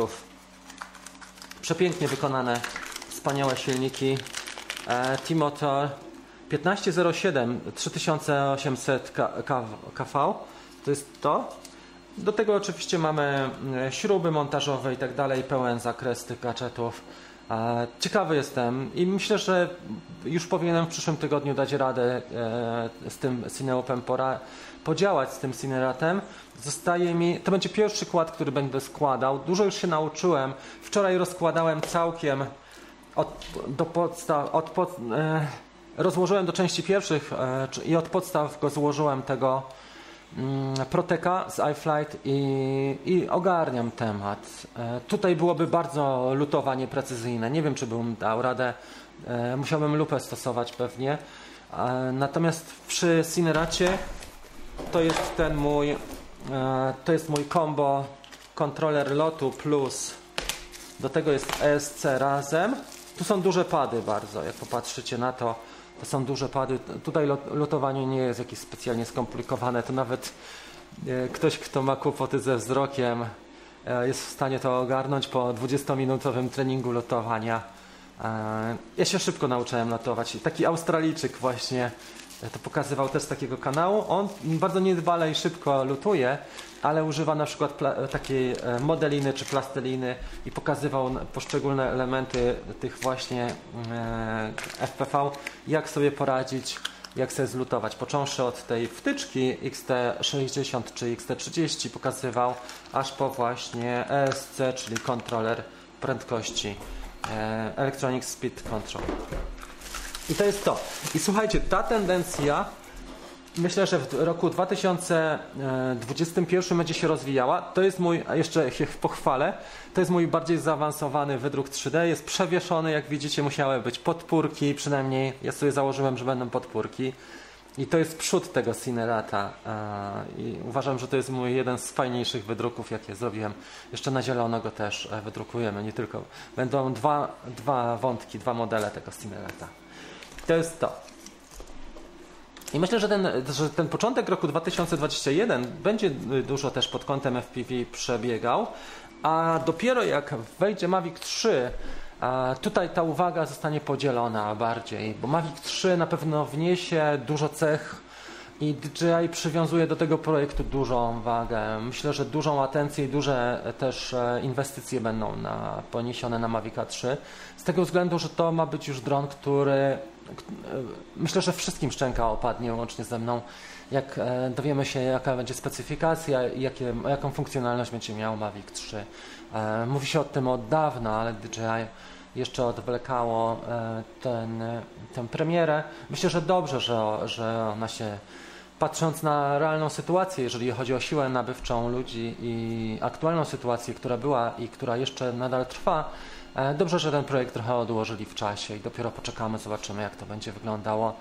Speaker 2: Przepięknie wykonane, wspaniałe silniki. E, T-Motor 1507 3800 kV to jest to. Do tego oczywiście mamy mm, śruby montażowe i tak dalej, pełen zakres tych gadżetów. Ciekawy jestem i myślę, że już powinienem w przyszłym tygodniu dać radę e, z tym Cineopem pora podziałać z tym Cineratem. Zostaje mi, to będzie pierwszy kład, który będę składał. Dużo już się nauczyłem. Wczoraj rozkładałem całkiem od, do podstaw, od pod, e, rozłożyłem do części pierwszych e, i od podstaw go złożyłem tego Proteka z iFlight i, i ogarniam temat. E, tutaj byłoby bardzo lutowanie precyzyjne. Nie wiem, czy bym dał radę. E, musiałbym lupę stosować pewnie. E, natomiast przy Cineracie to jest ten mój to jest mój combo kontroler lotu plus do tego jest ESC razem. Tu są duże pady bardzo, jak popatrzycie na to są duże pady. Tutaj lotowanie nie jest jakieś specjalnie skomplikowane. To nawet e, ktoś, kto ma kłopoty ze wzrokiem, e, jest w stanie to ogarnąć po 20-minutowym treningu lotowania. E, ja się szybko nauczyłem lotować. Taki Australijczyk właśnie to pokazywał też z takiego kanału. On bardzo niedbale i szybko lutuje, ale używa na przykład takiej modeliny czy plasteliny i pokazywał poszczególne elementy tych właśnie FPV, jak sobie poradzić jak sobie zlutować. Począwszy od tej wtyczki XT60 czy XT30 pokazywał, aż po właśnie ESC, czyli kontroler prędkości e, Electronic Speed Control. I to jest to. I słuchajcie, ta tendencja myślę, że w roku 2021 będzie się rozwijała. To jest mój, jeszcze się pochwalę, to jest mój bardziej zaawansowany wydruk 3D. Jest przewieszony, jak widzicie, musiały być podpórki, przynajmniej ja sobie założyłem, że będą podpórki. I to jest przód tego Cinerata. I uważam, że to jest mój jeden z fajniejszych wydruków, jakie zrobiłem. Jeszcze na zielono go też e, wydrukujemy, nie tylko. Będą dwa, dwa wątki, dwa modele tego Cinerata. To jest to. I myślę, że ten, że ten początek roku 2021 będzie dużo też pod kątem FPV przebiegał, a dopiero jak wejdzie Mavic 3, tutaj ta uwaga zostanie podzielona bardziej, bo Mavic 3 na pewno wniesie dużo cech i DJI przywiązuje do tego projektu dużą wagę. Myślę, że dużą atencję i duże też e, inwestycje będą na, poniesione na Mavic 3. Z tego względu, że to ma być już dron, który myślę, że wszystkim szczęka opadnie łącznie ze mną, jak e, dowiemy się, jaka będzie specyfikacja i jakie, jaką funkcjonalność będzie miał Mavic 3. E, mówi się o tym od dawna, ale DJI jeszcze odwlekało e, ten, tę premierę. Myślę, że dobrze, że, że ona się patrząc na realną sytuację, jeżeli chodzi o siłę nabywczą ludzi i aktualną sytuację, która była i która jeszcze nadal trwa, dobrze, że ten projekt trochę odłożyli w czasie i dopiero poczekamy, zobaczymy jak to będzie wyglądało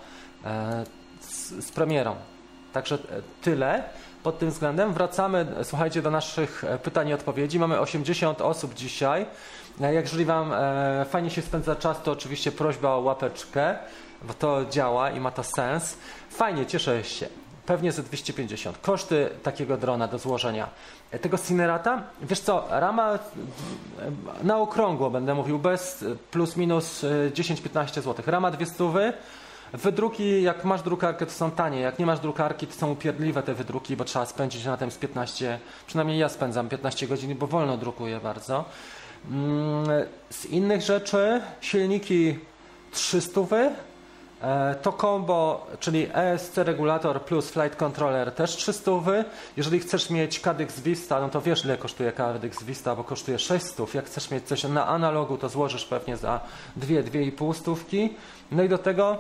Speaker 2: e, z, z premierą. Także e, tyle pod tym względem. Wracamy, słuchajcie, do naszych pytań i odpowiedzi. Mamy 80 osób dzisiaj. Jeżeli Wam fajnie się spędza czas, to oczywiście prośba o łapeczkę, bo to działa i ma to sens. Fajnie, cieszę się. Pewnie ze 250. Koszty takiego drona do złożenia tego Cinerata, wiesz co, rama e, na okrągło będę mówił, bez plus minus 10-15 e, zł. Rama dwie stówy, Wydruki, jak masz drukarkę, to są tanie. Jak nie masz drukarki, to są upierdliwe te wydruki, bo trzeba spędzić na tym z 15, przynajmniej ja spędzam 15 godzin, bo wolno drukuję bardzo. Mm, z innych rzeczy, silniki 300, E, to combo, czyli ESC regulator plus flight controller też 300. Jeżeli chcesz mieć Cadix Vista, no to wiesz ile kosztuje Cadix Vista, bo kosztuje 600. Jak chcesz mieć coś na analogu, to złożysz pewnie za 2-2,5 stówki. No i do tego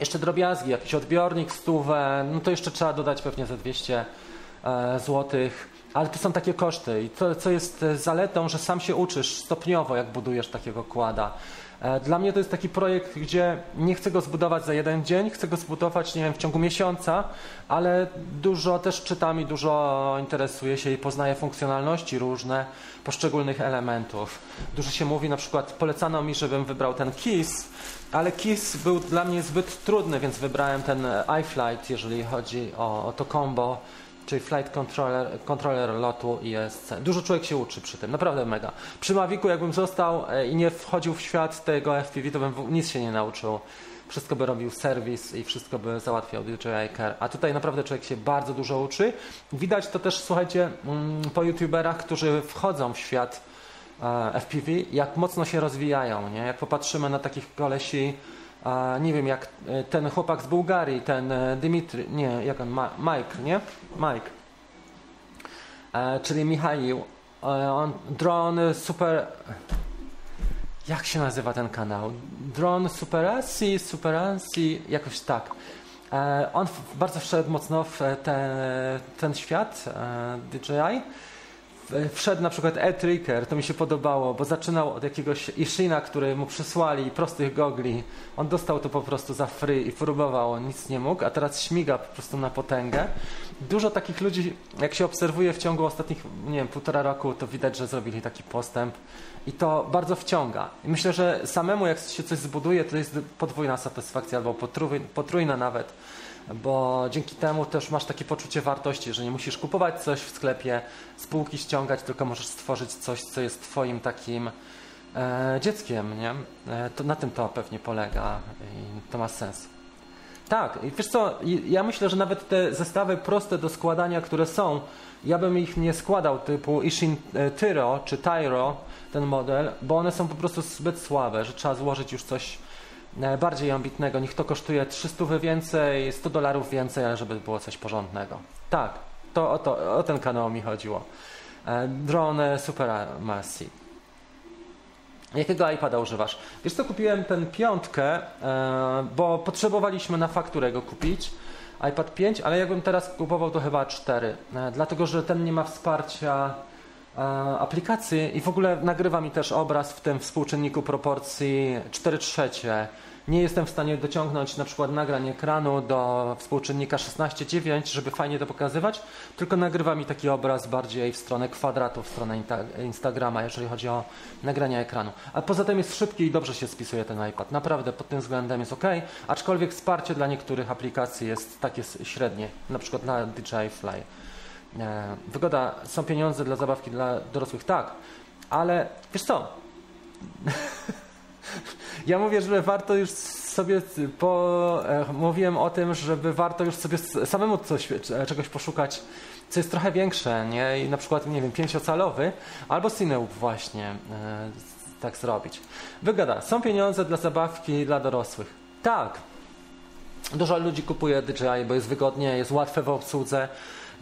Speaker 2: jeszcze drobiazgi, jakiś odbiornik, stówę, no to jeszcze trzeba dodać pewnie za 200 e, złotych. Ale to są takie koszty i to, co jest zaletą, że sam się uczysz stopniowo, jak budujesz takiego kłada. E, dla mnie to jest taki projekt, gdzie nie chcę go zbudować za jeden dzień, chcę go zbudować, nie wiem, w ciągu miesiąca, ale dużo też czytam i dużo interesuję się i poznaję funkcjonalności różne poszczególnych elementów. Dużo się mówi, na przykład polecano mi, żebym wybrał ten KISS, ale KISS był dla mnie zbyt trudny, więc wybrałem ten iFlight, jeżeli chodzi o, o to combo czyli Flight Controller, controller lotu i ESC. Dużo człowiek się uczy przy tym, naprawdę mega. Przy Mavicu jakbym został e, i nie wchodził w świat tego FPV, to bym nic się nie nauczył. Wszystko by robił serwis i wszystko by załatwiał DJI Care. A tutaj naprawdę człowiek się bardzo dużo uczy. Widać to też, słuchajcie, mm, po youtuberach, którzy wchodzą w świat e, FPV, jak mocno się rozwijają. Nie? Jak popatrzymy na takich kolesi, a nie wiem, jak e, ten chłopak z Bułgarii, ten e, Dymitry, nie, jak on, Mike, nie? Mike, e, czyli Michaił, e, on, drone super, jak się nazywa ten kanał? Drone Superacji, Superacji, jakoś tak. E, on bardzo wszedł mocno w ten, ten świat e, DJI wszedł na przykład e-Tricker, to mi się podobało, bo zaczynał od jakiegoś Ishina, który mu przysłali prostych gogli. On dostał to po prostu za free i próbował, nic nie mógł, a teraz śmiga po prostu na potęgę. Dużo takich ludzi, jak się obserwuje w ciągu ostatnich, nie wiem, półtora roku, to widać, że zrobili taki postęp i to bardzo wciąga. I myślę, że samemu jak się coś zbuduje, to jest podwójna satysfakcja albo potrójna nawet bo dzięki temu też masz takie poczucie wartości, że nie musisz kupować coś w sklepie, spółki ściągać, tylko możesz stworzyć coś, co jest twoim takim e, dzieckiem, nie? E, to na tym to pewnie polega i to ma sens. Tak, i wiesz co, ja myślę, że nawet te zestawy proste do składania, które są, ja bym ich nie składał typu Ishin e, Tyro czy Tyro, ten model, bo one są po prostu zbyt słabe, że trzeba złożyć już coś bardziej ambitnego. Niech to kosztuje 300 więcej, 100 dolarów więcej, ale żeby było coś porządnego. Tak, to o, to, o ten kanał mi chodziło. E, drone Supermassive. Jakiego iPada używasz? Wiesz co, kupiłem ten piątkę, bo potrzebowaliśmy na fakturę go kupić iPad 5, ale jakbym teraz kupował to chyba 4, e, dlatego że ten nie ma wsparcia e, aplikacji i w ogóle nagrywa mi też obraz w tym współczynniku proporcji 4 trzecie nie jestem w stanie dociągnąć na przykład nagrań ekranu do współczynnika 16:9, żeby fajnie to pokazywać, tylko nagrywa mi taki obraz bardziej w stronę kwadratu, w stronę Instagrama, jeżeli chodzi o nagrania ekranu. A poza tym jest szybki i dobrze się spisuje ten iPad. Naprawdę pod tym względem jest ok, aczkolwiek wsparcie dla niektórych aplikacji jest takie średnie, na przykład na DJI Fly. E, wygoda, są pieniądze dla zabawki dla dorosłych, tak, ale wiesz co? Ja mówię, że warto już sobie po, e, mówiłem o tym, żeby warto już sobie samemu coś, e, czegoś poszukać, co jest trochę większe, nie? I na przykład, nie wiem, pięciocalowy albo Cineub właśnie e, tak zrobić. Wygada, są pieniądze dla zabawki dla dorosłych. Tak. Dużo ludzi kupuje DJI, bo jest wygodnie, jest łatwe w obsłudze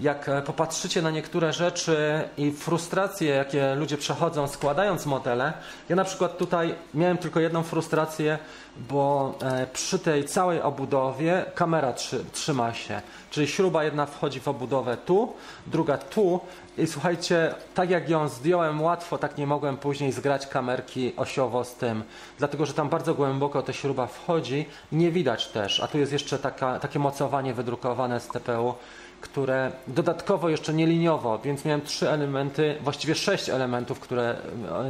Speaker 2: jak e, popatrzycie na niektóre rzeczy i frustracje, jakie ludzie przechodzą składając modele, ja na przykład tutaj miałem tylko jedną frustrację, bo e, przy tej całej obudowie kamera trzyma się, czyli śruba jedna wchodzi w obudowę tu, druga tu. I słuchajcie, tak jak ją zdjąłem łatwo, tak nie mogłem później zgrać kamerki osiowo z tym, dlatego że tam bardzo głęboko ta śruba wchodzi. I nie widać też, a tu jest jeszcze taka, takie mocowanie wydrukowane z TPU, które dodatkowo jeszcze nieliniowo, więc miałem trzy elementy, właściwie sześć elementów, które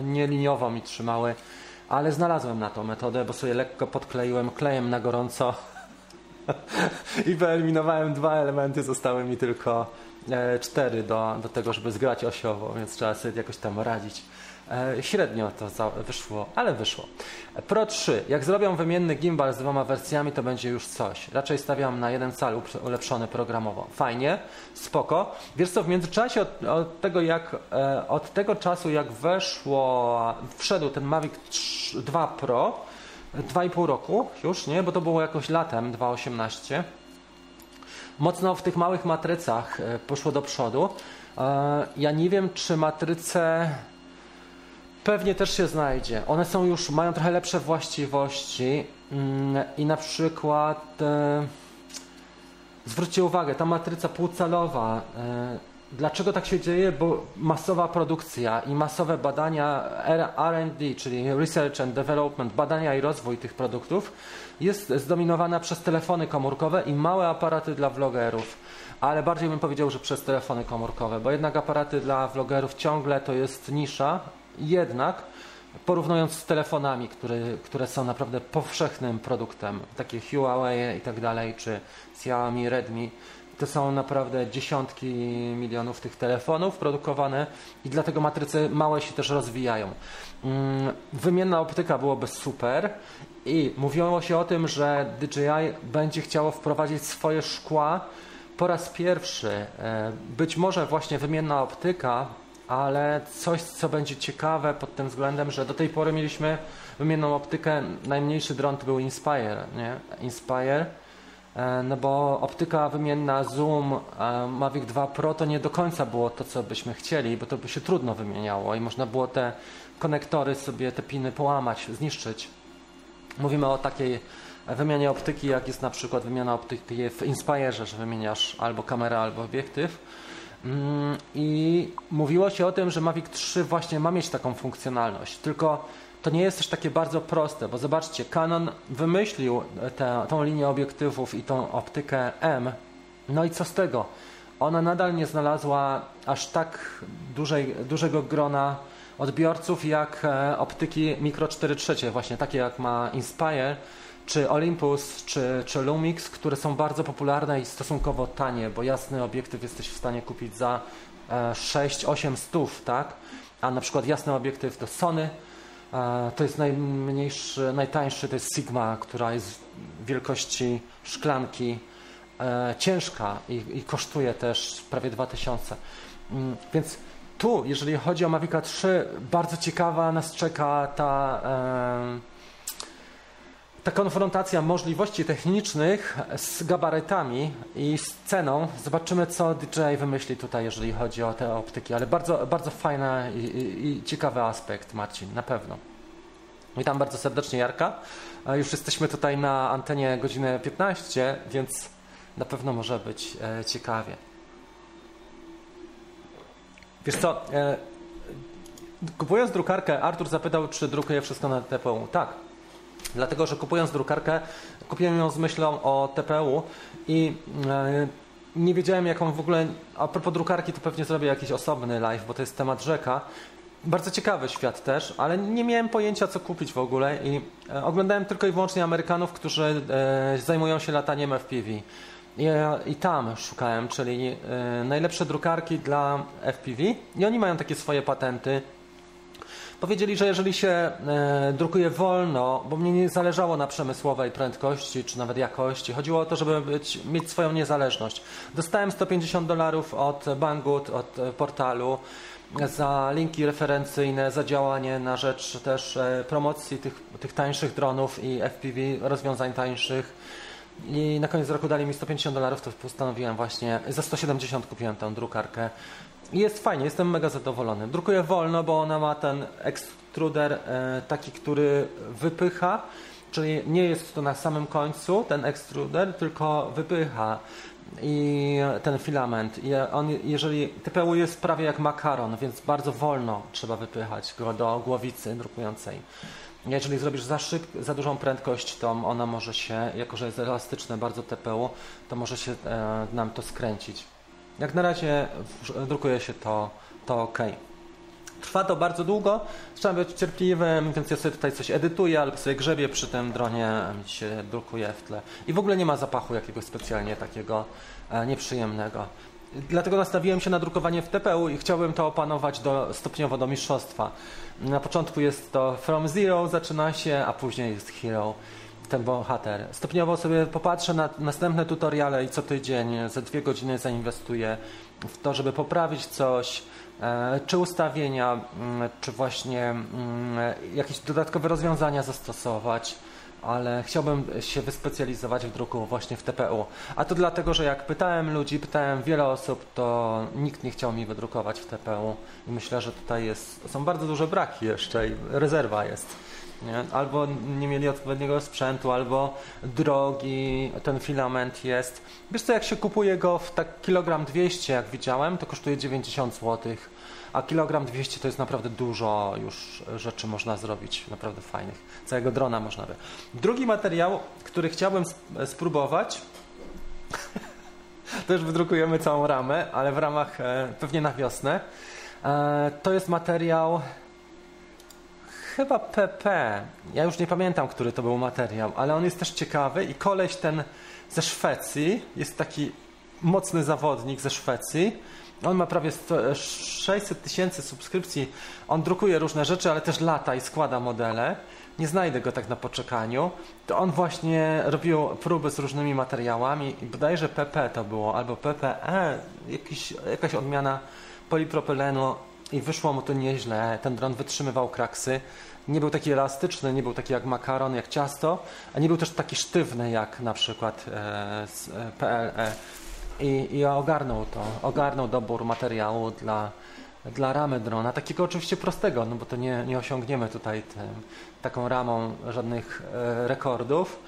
Speaker 2: nieliniowo mi trzymały, ale znalazłem na tą metodę, bo sobie lekko podkleiłem klejem na gorąco i wyeliminowałem dwa elementy, zostały mi tylko e, cztery do, do tego, żeby zgrać osiowo, więc trzeba sobie jakoś tam radzić. E, średnio to wyszło, ale wyszło. Pro 3. Jak zrobią wymienny gimbal z dwoma wersjami, to będzie już coś. Raczej stawiam na jeden cal ulepszony programowo. Fajnie, spoko. Wiesz co, w międzyczasie od, od tego, jak, e, od tego czasu, jak weszło, wszedł ten Mavic 2 Pro, 2,5 roku już, nie? Bo to było jakoś latem 2018. Mocno w tych małych matrycach e, poszło do przodu. Ja nie wiem, czy matryce Pewnie też się znajdzie. One są już, mają trochę lepsze właściwości mm, i na przykład e, zwróćcie uwagę, ta matryca półcalowa, e, dlaczego tak się dzieje? Bo masowa produkcja i masowe badania R&D, czyli Research and Development, badania i rozwój tych produktów jest zdominowana przez telefony komórkowe i małe aparaty dla vlogerów ale bardziej bym powiedział, że przez telefony komórkowe, bo jednak aparaty dla vlogerów ciągle to jest nisza, jednak porównując z telefonami, które, które są naprawdę powszechnym produktem, takie Huawei i tak dalej, czy Xiaomi, Redmi, to są naprawdę dziesiątki milionów tych telefonów produkowane i dlatego matryce małe się też rozwijają. Mm, wymienna optyka byłoby super i mówiło się o tym, że DJI będzie chciało wprowadzić swoje szkła po raz pierwszy. E, być może właśnie wymienna optyka ale coś, co będzie ciekawe pod tym względem, że do tej pory mieliśmy wymienną optykę, najmniejszy dron to był Inspire, nie? Inspire, e, no bo optyka wymienna Zoom e, Mavic 2 Pro to nie do końca było to, co byśmy chcieli, bo to by się trudno wymieniało i można było te konektory sobie, te piny połamać, zniszczyć. Mówimy o takiej wymianie optyki, jak jest na przykład wymiana optyki w Inspire, że wymieniasz albo kamerę, albo obiektyw I mówiło się o tym, że Mavic 3 właśnie ma mieć taką funkcjonalność. Tylko to nie jest też takie bardzo proste, bo zobaczcie, Canon wymyślił tę, tą linię obiektywów i tą optykę M. No i co z tego? Ona nadal nie znalazła aż tak dużej, dużego grona odbiorców jak e, optyki Micro 4 trzecie, właśnie takie jak ma Inspire czy Olympus, czy, czy Lumix, które są bardzo popularne i stosunkowo tanie, bo jasny obiektyw jesteś w stanie kupić za 6-8 e, stów, tak? A na przykład jasny obiektyw to Sony E, to jest najmniejszy, najtańszy, to jest Sigma, która jest wielkości szklanki, e, ciężka i, i kosztuje też prawie 2000. Mm, więc tu, jeżeli chodzi o Mavica 3, bardzo ciekawa nas czeka ta, ta konfrontacja możliwości technicznych z gabarytami i z ceną. Zobaczymy, co DJI wymyśli tutaj, jeżeli chodzi o te optyki, ale bardzo, bardzo fajny i, i, i ciekawy aspekt, Marcin, na pewno. Witam bardzo serdecznie Jarka. Już jesteśmy tutaj na antenie godzinę 15, więc na pewno może być e, ciekawie. Wiesz co, e, kupując drukarkę, Artur zapytał, czy drukuje wszystko na TPU. Tak, dlatego że kupując drukarkę, kupiłem ją z myślą o TPU i e, nie wiedziałem jaką w ogóle, a propos drukarki to pewnie zrobię jakiś osobny live, bo to jest temat rzeka. Bardzo ciekawy świat też, ale nie miałem pojęcia co kupić w ogóle i e, oglądałem tylko i wyłącznie Amerykanów, którzy e, zajmują się lataniem FPV. I, I, tam szukałem, czyli e, najlepsze drukarki dla FPV i oni mają takie swoje patenty. Powiedzieli, że jeżeli się e, drukuje wolno, bo mnie nie zależało na przemysłowej prędkości czy nawet jakości, chodziło o to, żeby być, mieć swoją niezależność. Dostałem 150 dolarów od Banggood, od e, portalu za linki referencyjne, za działanie na rzecz też e, promocji tych, tych tańszych dronów i FPV, rozwiązań tańszych. I na koniec roku dali mi 150 dolarów, to postanowiłem właśnie, za 170 kupiłem tę drukarkę. Jest fajnie, jestem mega zadowolony. Drukuję wolno, bo ona ma ten ekstruder e, taki, który wypycha, czyli nie jest to na samym końcu ten ekstruder, tylko wypycha i ten filament. I on, jeżeli TPU jest prawie jak makaron, więc bardzo wolno trzeba wypychać go do głowicy drukującej. Jeżeli zrobisz za, szyb, za dużą prędkość, to ona może się, jako że jest elastyczne bardzo TPU, to może się e, nam to skręcić. Jak na razie drukuje się to, to ok. Trwa to bardzo długo, trzeba być cierpliwym, więc ja sobie tutaj coś edytuję albo sobie grzebię przy tym dronie, mi się drukuje w tle. I w ogóle nie ma zapachu jakiegoś specjalnie takiego e, nieprzyjemnego. Dlatego nastawiłem się na drukowanie w TPU i chciałbym to opanować do, stopniowo do mistrzostwa. Na początku jest to From Zero, zaczyna się, a później jest Hero, ten bohater. Stopniowo sobie popatrzę na następne tutoriale i co tydzień, za dwie godziny zainwestuję w to, żeby poprawić coś, e, czy ustawienia, czy właśnie jakieś dodatkowe rozwiązania zastosować ale chciałbym się wyspecjalizować w druku właśnie w TPU. A to dlatego, że jak pytałem ludzi, pytałem wiele osób, to nikt nie chciał mi wydrukować w TPU i myślę, że tutaj jest, są bardzo duże braki jeszcze i rezerwa jest. Nie? Albo nie mieli odpowiedniego sprzętu, albo drogi ten filament jest. Wiesz co, jak się kupuje go w tak kilogram 200, jak widziałem, to kosztuje 90 złotych a kilogram 200 to jest naprawdę dużo już rzeczy można zrobić, naprawdę fajnych. Całego drona można by. Drugi materiał, który chciałbym spróbować, już wydrukujemy całą ramę, ale w ramach e, pewnie na wiosnę. E, to jest materiał chyba PP. Ja już nie pamiętam, który to był materiał, ale on jest też ciekawy i koleś ten ze Szwecji, jest taki mocny zawodnik ze Szwecji, on ma prawie 100, 600 tysięcy subskrypcji. On drukuje różne rzeczy, ale też lata i składa modele. Nie znajdę go tak na poczekaniu. To on właśnie robił próby z różnymi materiałami i bodajże PP to było, albo PPE, jakiś, jakaś odmiana polipropylenu i wyszło mu to nieźle. Ten dron wytrzymywał kraksy. Nie był taki elastyczny, nie był taki jak makaron, jak ciasto, a nie był też taki sztywny jak na przykład e, PLE i, i ogarnął to, ogarnął dobór materiału dla, dla ramy drona, takiego oczywiście prostego, no bo to nie, nie osiągniemy tutaj tym, taką ramą żadnych e, rekordów,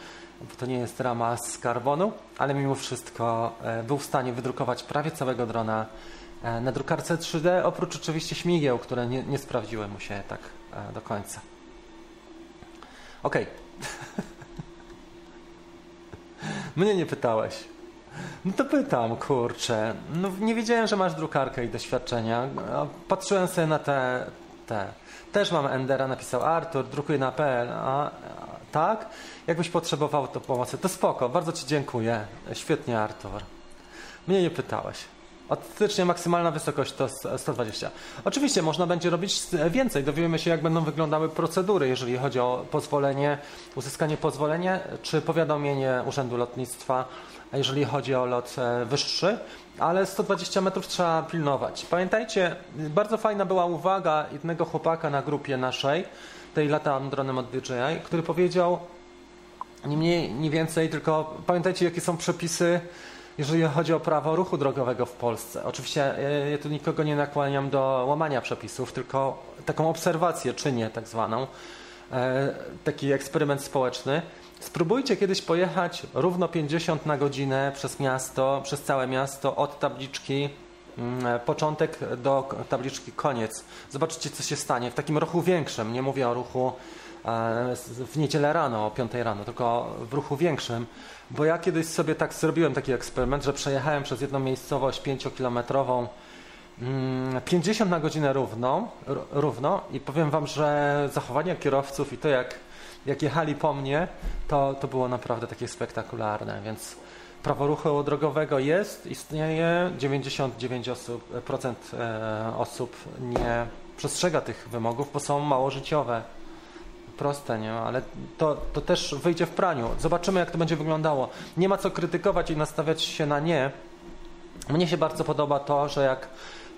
Speaker 2: bo to nie jest rama z karbonu, ale mimo wszystko e, był w stanie wydrukować prawie całego drona e, na drukarce 3D, oprócz oczywiście śmigieł, które nie, nie sprawdziły mu się tak e, do końca. Okej. Okay. Mnie nie pytałeś. No to pytam, kurczę. No nie wiedziałem, że masz drukarkę i doświadczenia. Patrzyłem sobie na te, te. Też mam Endera, napisał Artur, drukuję na PL. A, a, tak? Jakbyś potrzebował to pomocy, to spoko, bardzo Ci dziękuję. Świetnie, Artur. Mnie nie pytałeś. Od stycznia maksymalna wysokość to 120. Oczywiście można będzie robić więcej. Dowiemy się, jak będą wyglądały procedury, jeżeli chodzi o pozwolenie, uzyskanie pozwolenia czy powiadomienie Urzędu Lotnictwa, jeżeli chodzi o lot e, wyższy. Ale 120 metrów trzeba pilnować. Pamiętajcie, bardzo fajna była uwaga jednego chłopaka na grupie naszej, tej latam dronem od DJI, który powiedział, nie mniej, nie więcej, tylko pamiętajcie, jakie są przepisy jeżeli chodzi o prawo ruchu drogowego w Polsce. Oczywiście e, ja tu nikogo nie nakłaniam do łamania przepisów, tylko taką obserwację czynię tak zwaną, e, taki eksperyment społeczny. Spróbujcie kiedyś pojechać równo 50 na godzinę przez miasto, przez całe miasto, od tabliczki mm, e, początek do tabliczki koniec. Zobaczycie, co się stanie w takim ruchu większym. Nie mówię o ruchu w niedzielę rano, o 5 rano, tylko w ruchu większym. Bo ja kiedyś sobie tak zrobiłem taki eksperyment, że przejechałem przez jedną miejscowość 5-kilometrową 50 mm, na godzinę równo, równo i powiem Wam, że zachowanie kierowców i to jak, jak jechali po mnie, to, to było naprawdę takie spektakularne, więc prawo ruchu drogowego jest, istnieje, 99% osób, procent, e, osób nie przestrzega tych wymogów, bo są mało życiowe proste, nie? ale to, to też wyjdzie w praniu. Zobaczymy, jak to będzie wyglądało. Nie ma co krytykować i nastawiać się na nie. Mnie się bardzo podoba to, że jak,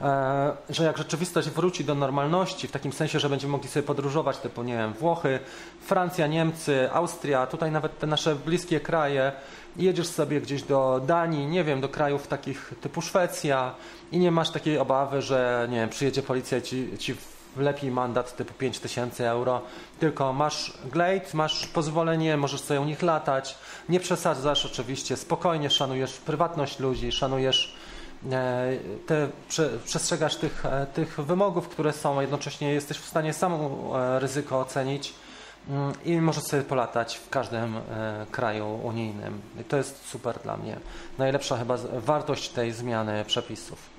Speaker 2: e, że jak rzeczywistość wróci do normalności, w takim sensie, że będziemy mogli sobie podróżować, typu, nie wiem, Włochy, Francja, Niemcy, Austria, tutaj nawet te nasze bliskie kraje, jedziesz sobie gdzieś do Danii, nie wiem, do krajów takich typu Szwecja i nie masz takiej obawy, że, nie wiem, przyjedzie policja i ci, ci lepiej mandat typu 5000 euro, tylko masz glade, masz pozwolenie, możesz sobie u nich latać, nie przesadzasz oczywiście, spokojnie szanujesz prywatność ludzi, szanujesz e, te, przestrzegasz tych, e, tych wymogów, które są, a jednocześnie jesteś w stanie sam e, ryzyko ocenić mm, i możesz sobie polatać w każdym kraju unijnym. I to jest super dla mnie. Najlepsza chyba wartość tej zmiany przepisów.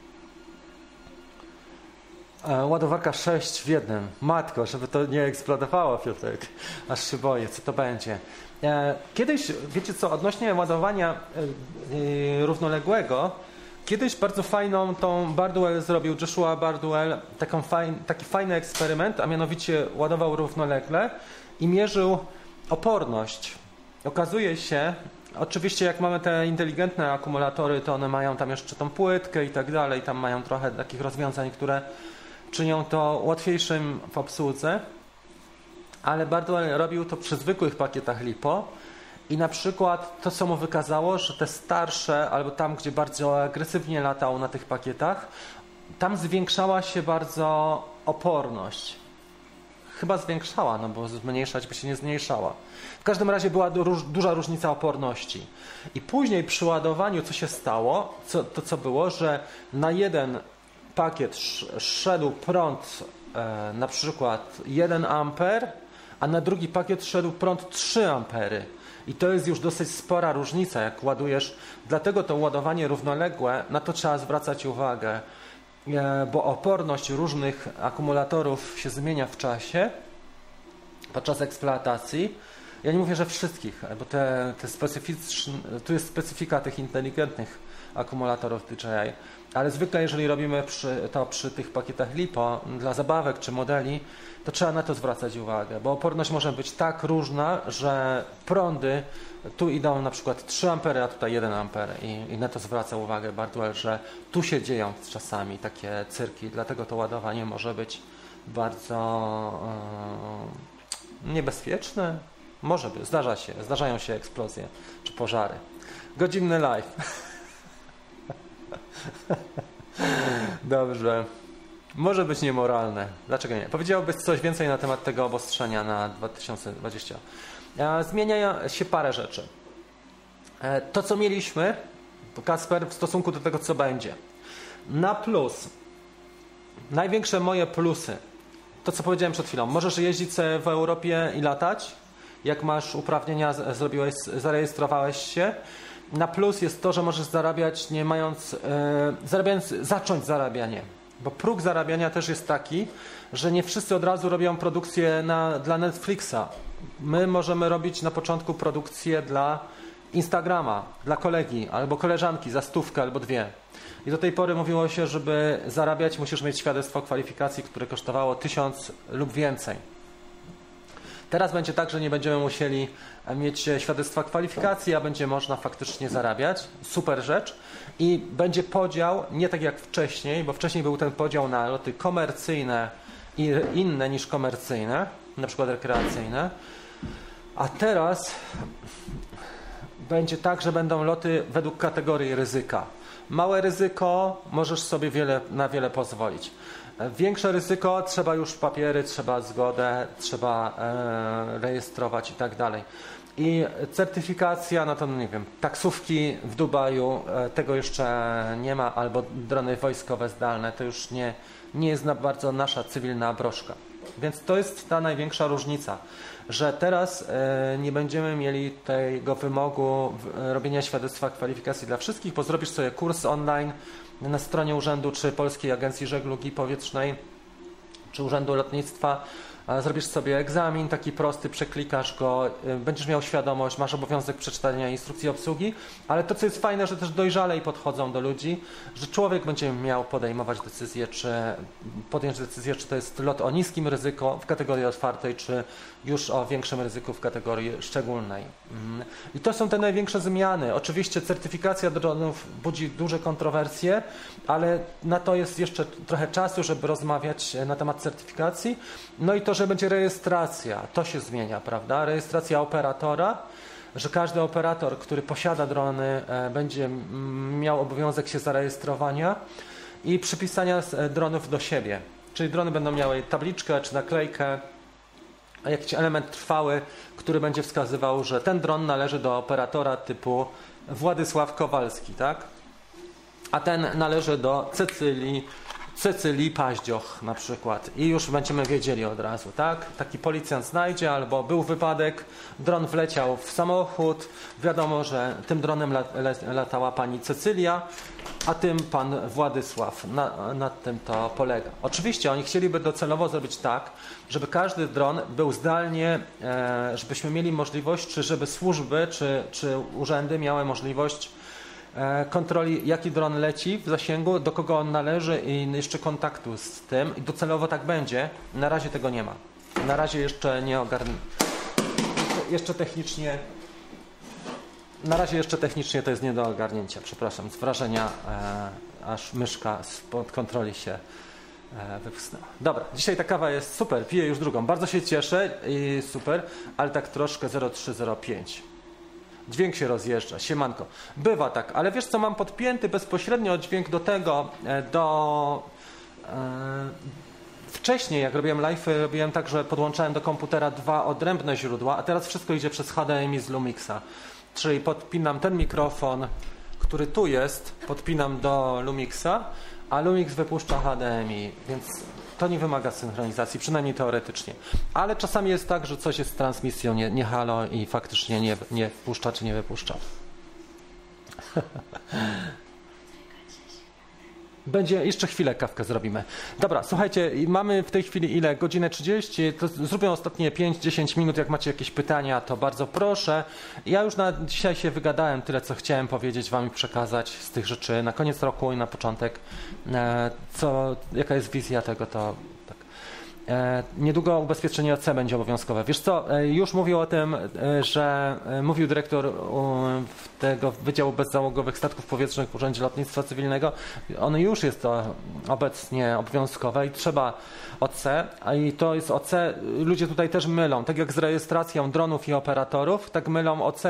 Speaker 2: E, ładowarka 6 w jednym. Matko, żeby to nie eksplodowało, Piotrek. Aż się boję, co to będzie. E, kiedyś, wiecie co, odnośnie ładowania e, równoległego, kiedyś bardzo fajną tą Bardwell zrobił Joshua Bardwell taką fajn, taki fajny eksperyment, a mianowicie ładował równolegle i mierzył oporność. Okazuje się, Oczywiście jak mamy te inteligentne akumulatory, to one mają tam jeszcze tą płytkę i tak dalej, tam mają trochę takich rozwiązań, które czynią to łatwiejszym w obsłudze, ale bardzo robił to przy zwykłych pakietach LiPo i na przykład to, co mu wykazało, że te starsze, albo tam, gdzie bardzo agresywnie latał na tych pakietach, tam zwiększała się bardzo oporność. Chyba zwiększała, no bo zmniejszać by się nie zmniejszała. W każdym razie była duża różnica oporności. I później przy ładowaniu, co się stało, co, to co było, że na jeden pakiet szedł prąd e, na przykład 1 amper, a na drugi pakiet szedł prąd 3 ampery. I to jest już dosyć spora różnica, jak ładujesz. Dlatego to ładowanie równoległe, na to trzeba zwracać uwagę, e, bo oporność różnych akumulatorów się zmienia w czasie podczas eksploatacji. Ja nie mówię, że wszystkich, bo te, te specyficzne, tu jest specyfika tych inteligentnych akumulatorów DJI. Ale zwykle, jeżeli robimy przy, to przy tych pakietach LiPo dla zabawek czy modeli, to trzeba na to zwracać uwagę, bo oporność może być tak różna, że prądy tu idą na przykład 3 ampery, a tutaj 1 amper i, i na to zwraca uwagę Bardwell, że tu się dzieją czasami takie cyrki, dlatego to ładowanie może być bardzo yy, niebezpieczne. Może być, zdarza się, zdarzają się eksplozje czy pożary. Godzinny live. Dobrze. Może być niemoralne. Dlaczego nie? Powiedziałbyś coś więcej na temat tego obostrzenia na 2020. E, zmienia się parę rzeczy. E, to, co mieliśmy, Kasper, w stosunku do tego, co będzie. Na plus. Największe moje plusy. To, co powiedziałem przed chwilą. Możesz jeździć w Europie i latać. Jak masz uprawnienia, zrobiłeś, zarejestrowałeś się na plus jest to, że możesz zarabiać nie mając, e, zarabiając, zacząć zarabianie. Bo próg zarabiania też jest taki, że nie wszyscy od razu robią produkcję na, dla Netflixa. My możemy robić na początku produkcję dla Instagrama, dla kolegi albo koleżanki za stówkę albo dwie. I do tej pory mówiło się, żeby zarabiać, musisz mieć świadectwo kwalifikacji, które kosztowało tysiąc lub więcej. Teraz będzie tak, że nie będziemy musieli mieć świadectwa kwalifikacji, a będzie można faktycznie zarabiać. Super rzecz. I będzie podział, nie tak jak wcześniej, bo wcześniej był ten podział na loty komercyjne i inne niż komercyjne, na przykład rekreacyjne. A teraz będzie tak, że będą loty według kategorii ryzyka. Małe ryzyko, możesz sobie wiele, na wiele pozwolić. Większe ryzyko, trzeba już papiery, trzeba zgodę, trzeba e, rejestrować i tak dalej. I certyfikacja, no to no nie wiem, taksówki w Dubaju, e, tego jeszcze nie ma, albo drony wojskowe zdalne, to już nie, nie jest bardzo nasza cywilna broszka. Więc to jest ta największa różnica, że teraz e, nie będziemy mieli tego wymogu robienia świadectwa kwalifikacji dla wszystkich, bo zrobisz sobie kurs online na stronie urzędu czy Polskiej Agencji Żeglugi Powietrznej czy Urzędu Lotnictwa zrobisz sobie egzamin taki prosty, przeklikasz go, y, będziesz miał świadomość, masz obowiązek przeczytania instrukcji obsługi, ale to, co jest fajne, że też dojrzalej podchodzą do ludzi, że człowiek będzie miał podejmować decyzję, czy podjąć decyzję, czy to jest lot o niskim ryzyku w kategorii otwartej, czy już o większym ryzyku w kategorii szczególnej. Mhm. I to są te największe zmiany. Oczywiście certyfikacja dronów budzi duże kontrowersje, ale na to jest jeszcze trochę czasu, żeby rozmawiać na temat certyfikacji. No i to, że będzie rejestracja, to się zmienia, prawda? Rejestracja operatora, że każdy operator, który posiada drony, e, będzie miał obowiązek się zarejestrowania i przypisania e, dronów do siebie. Czyli drony będą miały tabliczkę czy naklejkę, jakiś element trwały, który będzie wskazywał, że ten dron należy do operatora typu Władysław Kowalski, tak? A ten należy do Cecylii Cecylii Paździoch na przykład i już będziemy wiedzieli od razu, tak? Taki policjant znajdzie albo był wypadek, dron wleciał w samochód, wiadomo, że tym dronem latała pani Cecylia, a tym pan Władysław. Na, nad tym to polega. Oczywiście oni chcieliby docelowo zrobić tak, żeby każdy dron był zdalnie, e, żebyśmy mieli możliwość, czy żeby służby, czy, czy urzędy miały możliwość kontroli, jaki dron leci w zasięgu, do kogo on należy i jeszcze kontaktu z tym. I docelowo tak będzie. Na razie tego nie ma. Na razie jeszcze nie ogarnę. Jeszcze technicznie. Na razie jeszcze technicznie to jest nie do ogarnięcia, przepraszam, z wrażenia, e, aż myszka spod kontroli się e, wypchnęła. Dobra, dzisiaj ta kawa jest super, piję już drugą. Bardzo się cieszę i super, ale tak troszkę 0305. Dźwięk się rozjeżdża, siemanko. Bywa tak, ale wiesz co, mam podpięty bezpośrednio dźwięk do tego, e, do... E, wcześniej, jak robiłem live, robiłem tak, że podłączałem do komputera dwa odrębne źródła, a teraz wszystko idzie przez HDMI z Lumixa. Czyli podpinam ten mikrofon, który tu jest, podpinam do Lumixa, a Lumix wypuszcza HDMI, więc to nie wymaga synchronizacji, przynajmniej teoretycznie. Ale czasami jest tak, że coś jest z transmisją, nie, nie halo i faktycznie nie, nie czy nie wypuszcza. Będzie, jeszcze chwilę kawkę zrobimy. Dobra, słuchajcie, mamy w tej chwili ile? Godzinę 30. To zrobię ostatnie 5-10 minut. Jak macie jakieś pytania, to bardzo proszę. Ja już na dzisiaj się wygadałem tyle, co chciałem powiedzieć Wam i przekazać z tych rzeczy na koniec roku i na początek. E, co, jaka jest wizja tego, to niedługo ubezpieczenie OC będzie obowiązkowe. Wiesz co, e, już mówił o tym, e, że mówił dyrektor tego Wydziału Bezzałogowych Statków Powietrznych w Urzędzie Lotnictwa Cywilnego. On już jest to obecnie obowiązkowe i trzeba OC, i to jest OC, ludzie tutaj też mylą, tak jak z rejestracją dronów i operatorów, tak mylą OC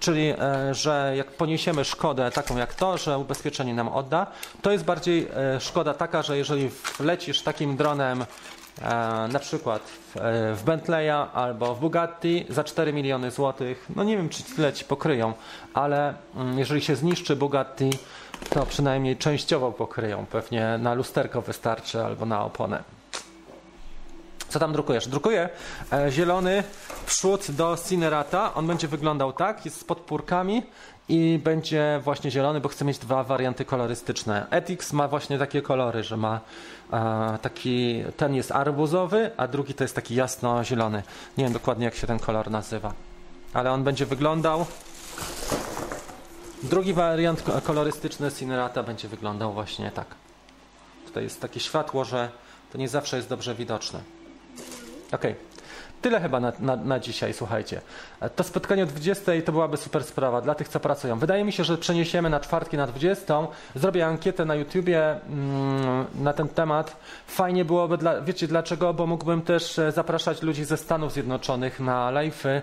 Speaker 2: czyli że jak poniesiemy szkodę taką jak to, że ubezpieczenie nam odda, to jest bardziej szkoda taka, że jeżeli wlecisz takim dronem E, na przykład w, e, w Bentleya albo w Bugatti za 4 miliony złotych. No nie wiem, czy tyle ci pokryją, ale mm, jeżeli się zniszczy Bugatti, to przynajmniej częściowo pokryją. Pewnie na lusterko wystarczy albo na oponę. Co tam drukujesz? Drukuję e, zielony przód do Cinerata. On będzie wyglądał tak, jest z podpórkami i będzie właśnie zielony, bo chcę mieć dwa warianty kolorystyczne. Etix ma właśnie takie kolory, że ma taki, ten jest arbuzowy, a drugi to jest taki jasno-zielony. Nie wiem dokładnie jak się ten kolor nazywa, ale on będzie wyglądał Drugi wariant ko- kolorystyczny Cinerata będzie wyglądał właśnie tak. Tutaj jest takie światło, że to nie zawsze jest dobrze widoczne. Okej. Tyle chyba na, na, na dzisiaj, słuchajcie. To spotkanie o 20 to byłaby super sprawa dla tych, co pracują. Wydaje mi się, że przeniesiemy na czwartki na 20. Zrobię ankietę na YouTubie mm, na ten temat. Fajnie byłoby, dla, wiecie dlaczego? Bo mógłbym też e, zapraszać ludzi ze Stanów Zjednoczonych na live'y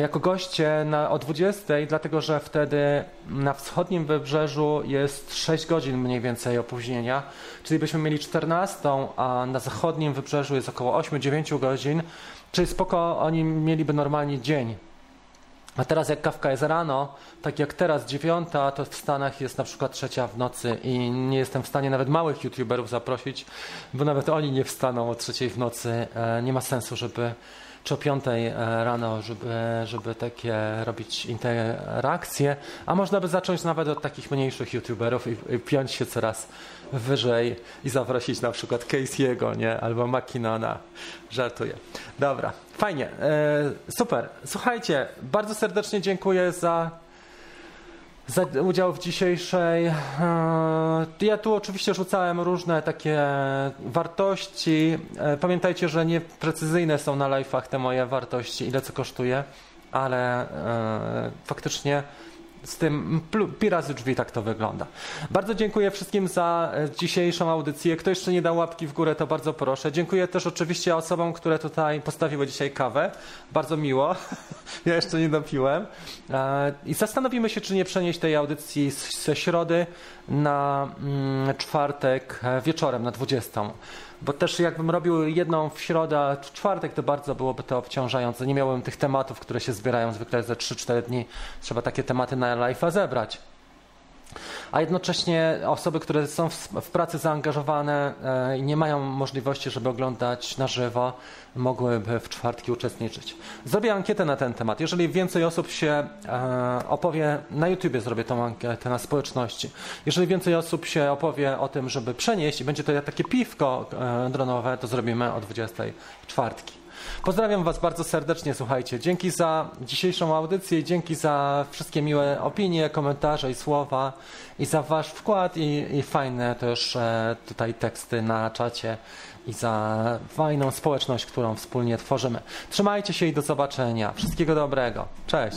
Speaker 2: jako goście na, o 20, dlatego że wtedy na wschodnim wybrzeżu jest 6 godzin mniej więcej opóźnienia, czyli byśmy mieli 14, a na zachodnim wybrzeżu jest około 8-9 godzin, czyli spoko, oni mieliby normalnie dzień. A teraz jak kawka jest rano, tak jak teraz dziewiąta, to w Stanach jest na przykład trzecia w nocy i nie jestem w stanie nawet małych youtuberów zaprosić, bo nawet oni nie wstaną o trzeciej w nocy. E, Nie ma sensu, żeby czy o piątej e, rano, żeby, żeby takie robić interakcje, a można by zacząć nawet od takich mniejszych youtuberów i, i piąć się coraz wyżej i zaprosić na przykład Casey'ego, nie? Albo McKinnona. Żartuję. Dobra, fajnie, e, super. Słuchajcie, bardzo serdecznie dziękuję za za udział w dzisiejszej. e, Ja tu oczywiście rzucałem różne takie wartości. E, Pamiętajcie, że nie precyzyjne są na live'ach te moje wartości, ile co kosztuje, ale e, faktycznie z tym plu- pi razy drzwi tak to wygląda. Bardzo dziękuję wszystkim za e, dzisiejszą audycję. Kto jeszcze nie dał łapki w górę, to bardzo proszę. Dziękuję też oczywiście osobom, które tutaj postawiły dzisiaj kawę. Bardzo miło. Ja jeszcze nie dopiłem. E, I zastanowimy się, czy nie przenieść tej audycji z- ze środy na mm, czwartek e, wieczorem, na 20. Bo też jakbym robił jedną w środę, w czwartek, to bardzo byłoby to obciążające. Nie miałbym tych tematów, które się zbierają zwykle ze 3-4 dni. Trzeba takie tematy na live'a zebrać. A jednocześnie osoby, które są w, pracy zaangażowane e, i nie mają możliwości, żeby oglądać na żywo, mogłyby w czwartki uczestniczyć. Zrobię ankietę na ten temat. Jeżeli więcej osób się e, opowie, na YouTubie zrobię tą ankietę na społeczności. Jeżeli więcej osób się opowie o tym, żeby przenieść i będzie to takie piwko e, dronowe, to zrobimy o 24. Pozdrawiam Was bardzo serdecznie, słuchajcie. Dzięki za dzisiejszą audycję i dzięki za wszystkie miłe opinie, komentarze i słowa i za Wasz wkład i, i fajne też e, tutaj teksty na czacie i za fajną społeczność, którą wspólnie tworzymy. Trzymajcie się i do zobaczenia. Wszystkiego dobrego. Cześć.